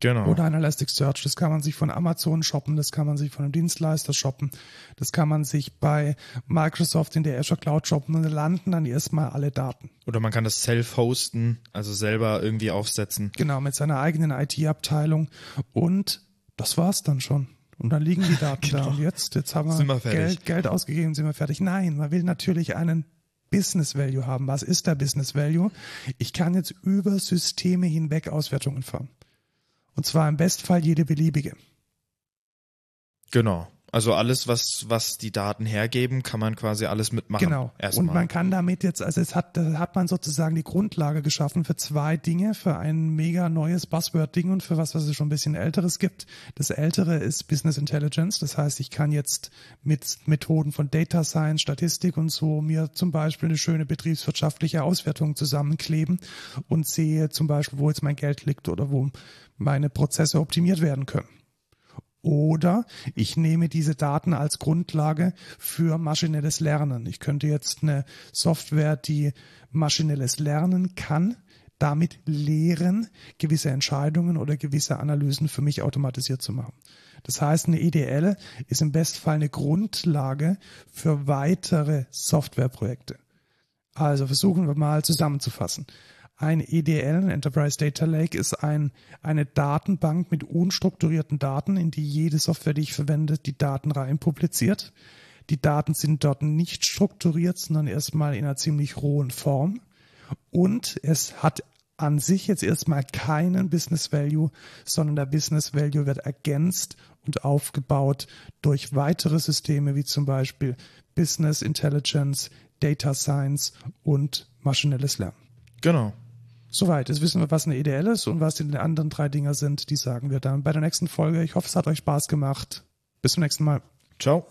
Genau. oder ein Elasticsearch. Das kann man sich von Amazon shoppen, das kann man sich von einem Dienstleister shoppen, das kann man sich bei Microsoft in der Azure Cloud shoppen und landen dann erstmal alle Daten. Oder man kann das self-hosten, also selber irgendwie aufsetzen. Genau, mit seiner eigenen IT-Abteilung. Und das war's dann schon. Und dann liegen die Daten (laughs) Genau. da. Und jetzt, jetzt haben wir wir. Geld, Geld ausgegeben, sind wir fertig. Nein, man will natürlich einen Business Value haben. Was ist der Business Value? Ich kann jetzt über Systeme hinweg Auswertungen fahren. Und zwar im Bestfall jede beliebige. Genau. Also alles, was, was die Daten hergeben, kann man quasi alles mitmachen. Genau. Erstmal. Und man kann damit jetzt, also es hat, hat man sozusagen die Grundlage geschaffen für zwei Dinge, für ein mega neues Buzzword-Ding und für was, was es schon ein bisschen älteres gibt. Das ältere ist Business Intelligence. Das heißt, ich kann jetzt mit Methoden von Data Science, Statistik und so mir zum Beispiel eine schöne betriebswirtschaftliche Auswertung zusammenkleben und sehe zum Beispiel, wo jetzt mein Geld liegt oder wo meine Prozesse optimiert werden können. Oder ich nehme diese Daten als Grundlage für maschinelles Lernen. Ich könnte jetzt eine Software, die maschinelles Lernen kann, damit lehren, gewisse Entscheidungen oder gewisse Analysen für mich automatisiert zu machen. Das heißt, eine EDL ist im Bestfall eine Grundlage für weitere Softwareprojekte. Also versuchen wir mal zusammenzufassen. Ein EDL, ein Enterprise Data Lake, ist ein, eine Datenbank mit unstrukturierten Daten, in die jede Software, die ich verwende, die Daten rein publiziert. Die Daten sind dort nicht strukturiert, sondern erstmal in einer ziemlich rohen Form. Und es hat an sich jetzt erstmal keinen Business Value, sondern der Business Value wird ergänzt und aufgebaut durch weitere Systeme wie zum Beispiel Business Intelligence, Data Science und maschinelles Lernen. genau. Soweit. Jetzt wissen wir, was eine EDL ist und was die anderen drei Dinger sind. Die sagen wir dann bei der nächsten Folge. Ich hoffe, es hat euch Spaß gemacht. Bis zum nächsten Mal. Ciao.